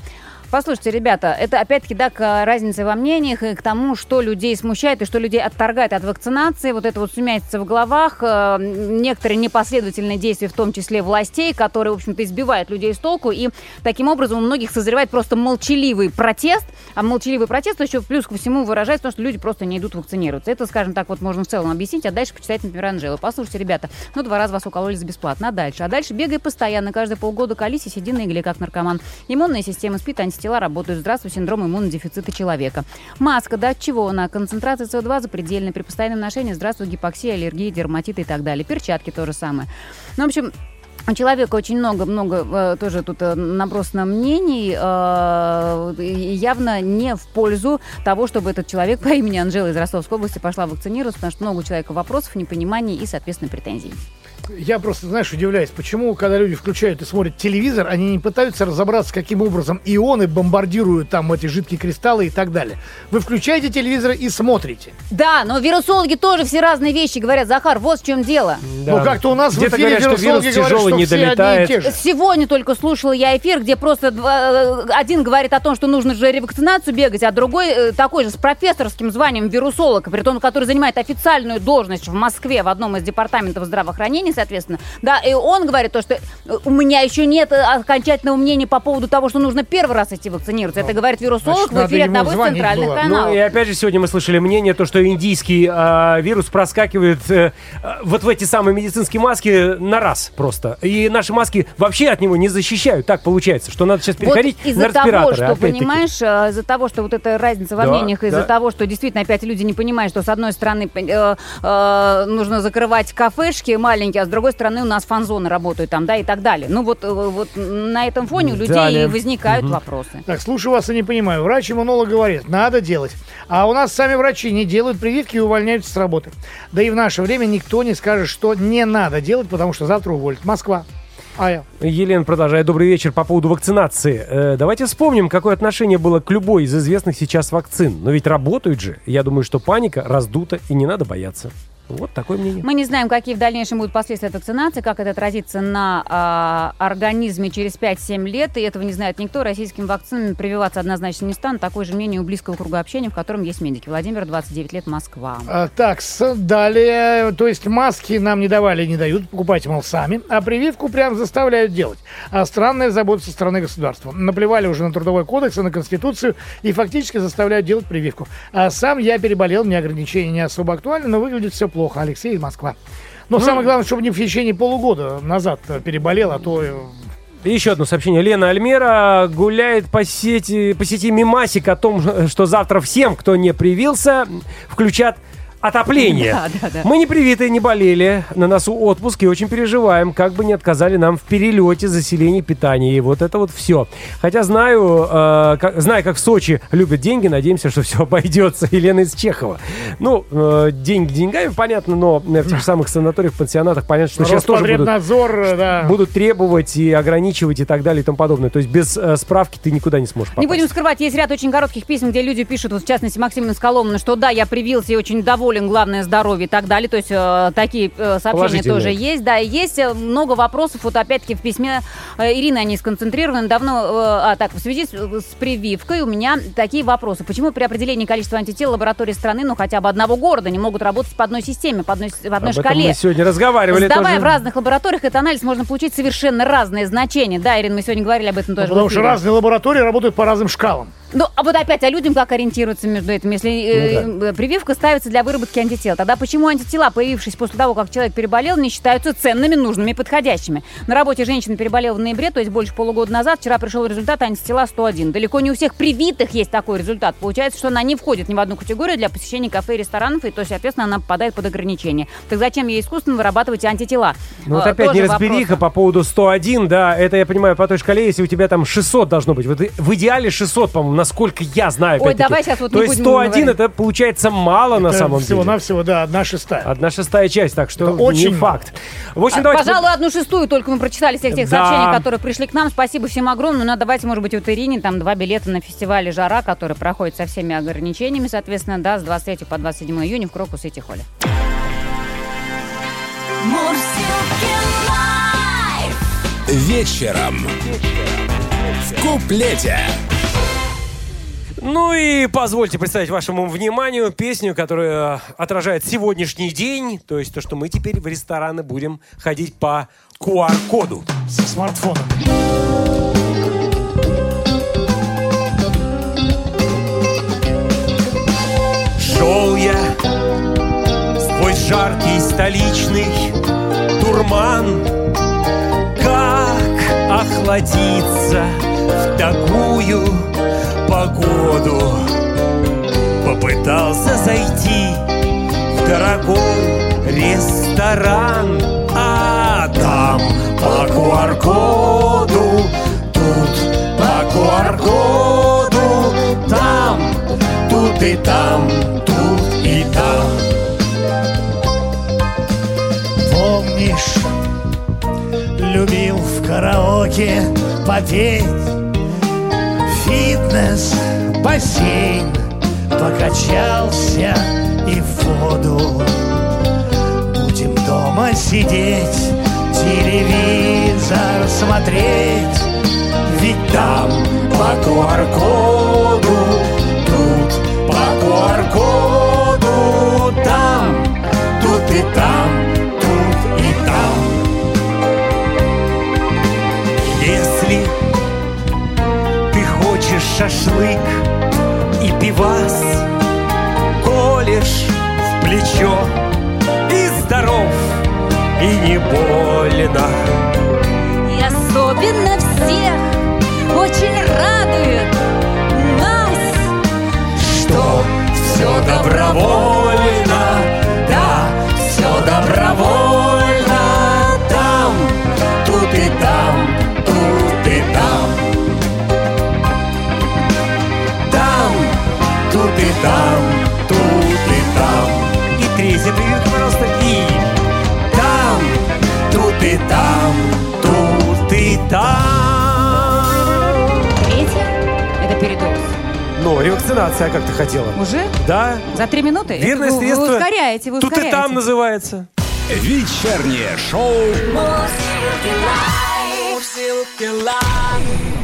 Послушайте, ребята, это опять-таки, да, к э, разнице во мнениях и к тому, что людей смущает и что людей отторгает от вакцинации. Вот это вот сумятица в головах, э, некоторые непоследовательные действия, в том числе властей, которые, в общем-то, избивают людей с толку. И таким образом у многих созревает просто молчаливый протест. А молчаливый протест еще плюс ко всему выражается в том, что люди просто не идут вакцинироваться. Это, скажем так, вот можно в целом объяснить, а дальше почитать, например, Анжелу. Послушайте, ребята, ну два раза вас укололи за бесплатно, а дальше? А дальше бегай постоянно, каждые полгода колись и сиди на игле, как наркоман. Иммунная система спит, антитела работают. Здравствуй, синдром иммунодефицита человека. Маска, да, от чего она? Концентрация СО2 запредельная. При постоянном ношении здравствуй, гипоксия, аллергия, дерматиты и так далее. Перчатки то же самое. Ну, в общем, у человека очень много-много э, тоже тут э, набросано мнений, э, явно не в пользу того, чтобы этот человек по имени Анжела из Ростовской области пошла вакцинироваться, потому что много у человека вопросов, непониманий и, соответственно, претензий. Я просто, знаешь, удивляюсь, почему, когда люди включают и смотрят телевизор, они не пытаются разобраться, каким образом ионы бомбардируют там эти жидкие кристаллы и так далее. Вы включаете телевизор и смотрите. Да, но вирусологи тоже все разные вещи говорят. Захар, вот в чем дело. Но как-то у нас в Где-то эфире говорят, что вирусологи вирус говорят, тяжелый что не все одни и долетает. те же. Сегодня только слушала я эфир, где просто э, один говорит о том, что нужно же ревакцинацию бегать, а другой э, такой же с профессорским званием вирусолог, при том, который занимает официальную должность в Москве в одном из департаментов здравоохранения, соответственно. Да, и он говорит то, что э, у меня еще нет э, окончательного мнения по поводу того, что нужно первый раз идти вакцинироваться. Это говорит вирусолог значит, в эфире одного из центральных было. каналов. Ну и опять же сегодня мы слышали мнение, то, что индийский а, вирус проскакивает э, а, вот в эти самые медицинские маски на раз просто. И наши маски вообще от него не защищают. Так получается, что надо сейчас переходить вот на из-за того, респираторы. что, понимаешь, э, из-за того, что вот эта разница во Да, мнениях, из-за да. того, что действительно опять люди не понимают, что с одной стороны э, э, нужно закрывать кафешки маленькие, а с другой стороны у нас фан-зоны работают там, да, и так далее. Ну вот, э, вот на этом фоне у людей Далее. возникают вопросы. Так, слушаю вас и не понимаю. Врач-иммунолог говорит, надо делать. А у нас сами врачи не делают прививки и увольняются с работы. Да и в наше время никто не скажет, что не надо делать, потому что завтра уволят. Москва. А я. Елена продолжает. Добрый вечер по поводу вакцинации. Э, давайте вспомним, какое отношение было к любой из известных сейчас вакцин. Но ведь работают же. Я думаю, что паника раздута и не надо бояться. Вот такое мнение. Мы не знаем, какие в дальнейшем будут последствия от вакцинации, как это отразится на а, организме через 5-7 лет, и этого не знает никто. Российским вакцинами прививаться однозначно не станут. Такое же мнение у близкого круга общения, в котором есть медики. Владимир, 29 лет, Москва. А, так, далее, то есть маски нам не давали, не дают, покупайте, мол, сами, а прививку прям заставляют делать. А странная забота со стороны государства. Наплевали уже на трудовой кодекс и на Конституцию и фактически заставляют делать прививку. А сам я переболел, мне ограничения не особо актуальны, но выглядит все плохо. Алексей, Москва. Но самое главное, чтобы не в течение полугода назад э, переболел, а то... э, еще одно сообщение. Лена Альмера гуляет по сети, по сети мимасик о том, что завтра всем, кто не привился, включат отопление. Да, да, да. Мы не привитые, не болели, на носу отпуск и очень переживаем, как бы не отказали нам в перелете, заселении, питании. И вот это вот все. Хотя знаю, э, как, знаю, как в Сочи любят деньги, надеемся, что все обойдется. Елена из Чехова. Ну, э, деньги деньгами, понятно, но в тех же самых санаториях, пансионатах понятно, что сейчас тоже будут э, да. будут требовать и ограничивать и так далее и тому подобное. То есть без э, справки ты никуда не сможешь попасть. Не будем скрывать, есть ряд очень коротких писем, где люди пишут, вот в частности Максим Исколомовна, что да, я привился и очень доволен, главное здоровье и так далее. То есть э, такие э, сообщения тоже есть. Да, и есть э, много вопросов. Вот опять-таки в письме э, Ирины они сконцентрированы. Давно, э, а так, в связи с, с прививкой у меня такие вопросы. Почему при определении количества антител лаборатории страны, ну хотя бы одного города, не могут работать по одной системе, по одной, в одной Об этом шкале? мы сегодня разговаривали. Сдавая тоже. в разных лабораториях этот анализ, можно получить совершенно разные значения. Да, Ирина, мы сегодня говорили об этом Ну, тоже. в потому что разные лаборатории работают по разным шкалам. Ну, а вот опять, а людям как ориентироваться между этим? Если э, э, прививка ставится для выработки антител, тогда почему антитела, появившись после того, как человек переболел, не считаются ценными, нужными, подходящими? На работе женщина переболела в ноябре, то есть больше полугода назад. Вчера пришел результат антитела 101. Далеко не у всех привитых есть такой результат. Получается, что она не входит ни в одну категорию для посещения кафе и ресторанов, и то, соответственно, она попадает под ограничения. Так зачем ей искусственно вырабатывать антитела? Ну вот Э, опять тоже неразбериха вопрос. по поводу 101, да, это я понимаю по той шкале, если у тебя там 600 должно быть. Вот в идеале 600, по-моему, насколько я знаю. Ой, давай сейчас вот То не есть будем 101 говорить. это получается мало на Это самом деле. Всего-навсего, да, одна шестая. Одна шестая часть, так что Это очень не факт. В общем, А, давайте... Пожалуй, одну шестую только мы прочитали всех тех Да. сообщений, которые пришли к нам. Спасибо всем огромное. Ну, а давайте, может быть, вот Ирине там два билета на фестивале «Жара», который проходит со всеми ограничениями, соответственно, да, с 23 по 27 июня в Крокус Сити Холле. Live. Вечером. В куплете. Ну и позвольте представить вашему вниманию песню, которая отражает сегодняшний день. То есть то, что мы теперь в рестораны будем ходить по QR-коду. Со смартфоном. Шел я сквозь жаркий столичный турман Как охладиться в такую погоду Попытался зайти в дорогой ресторан А там по QR-коду Тут по QR-коду Там тут и там, тут и там. Помнишь, любил в караоке попеть Фитнес, бассейн, покачался и в воду. Будем дома сидеть, телевизор смотреть. Ведь там по QR-коду, тут по QR-коду Там, тут и там, шашлык и пивас, колешь в плечо и здоров, и не больно. И особенно всех очень радует нас, Что все добровольно, да, все добровольно. дают просто и там, тут и там, тут и там. Третье – это передоз. Ну, ревакцинация, как ты хотела. Уже? Да. За три минуты? Верное это, средство. Вы, вы ускоряете, вы Тут и там называется. Вечернее шоу. Мурзилки лайф.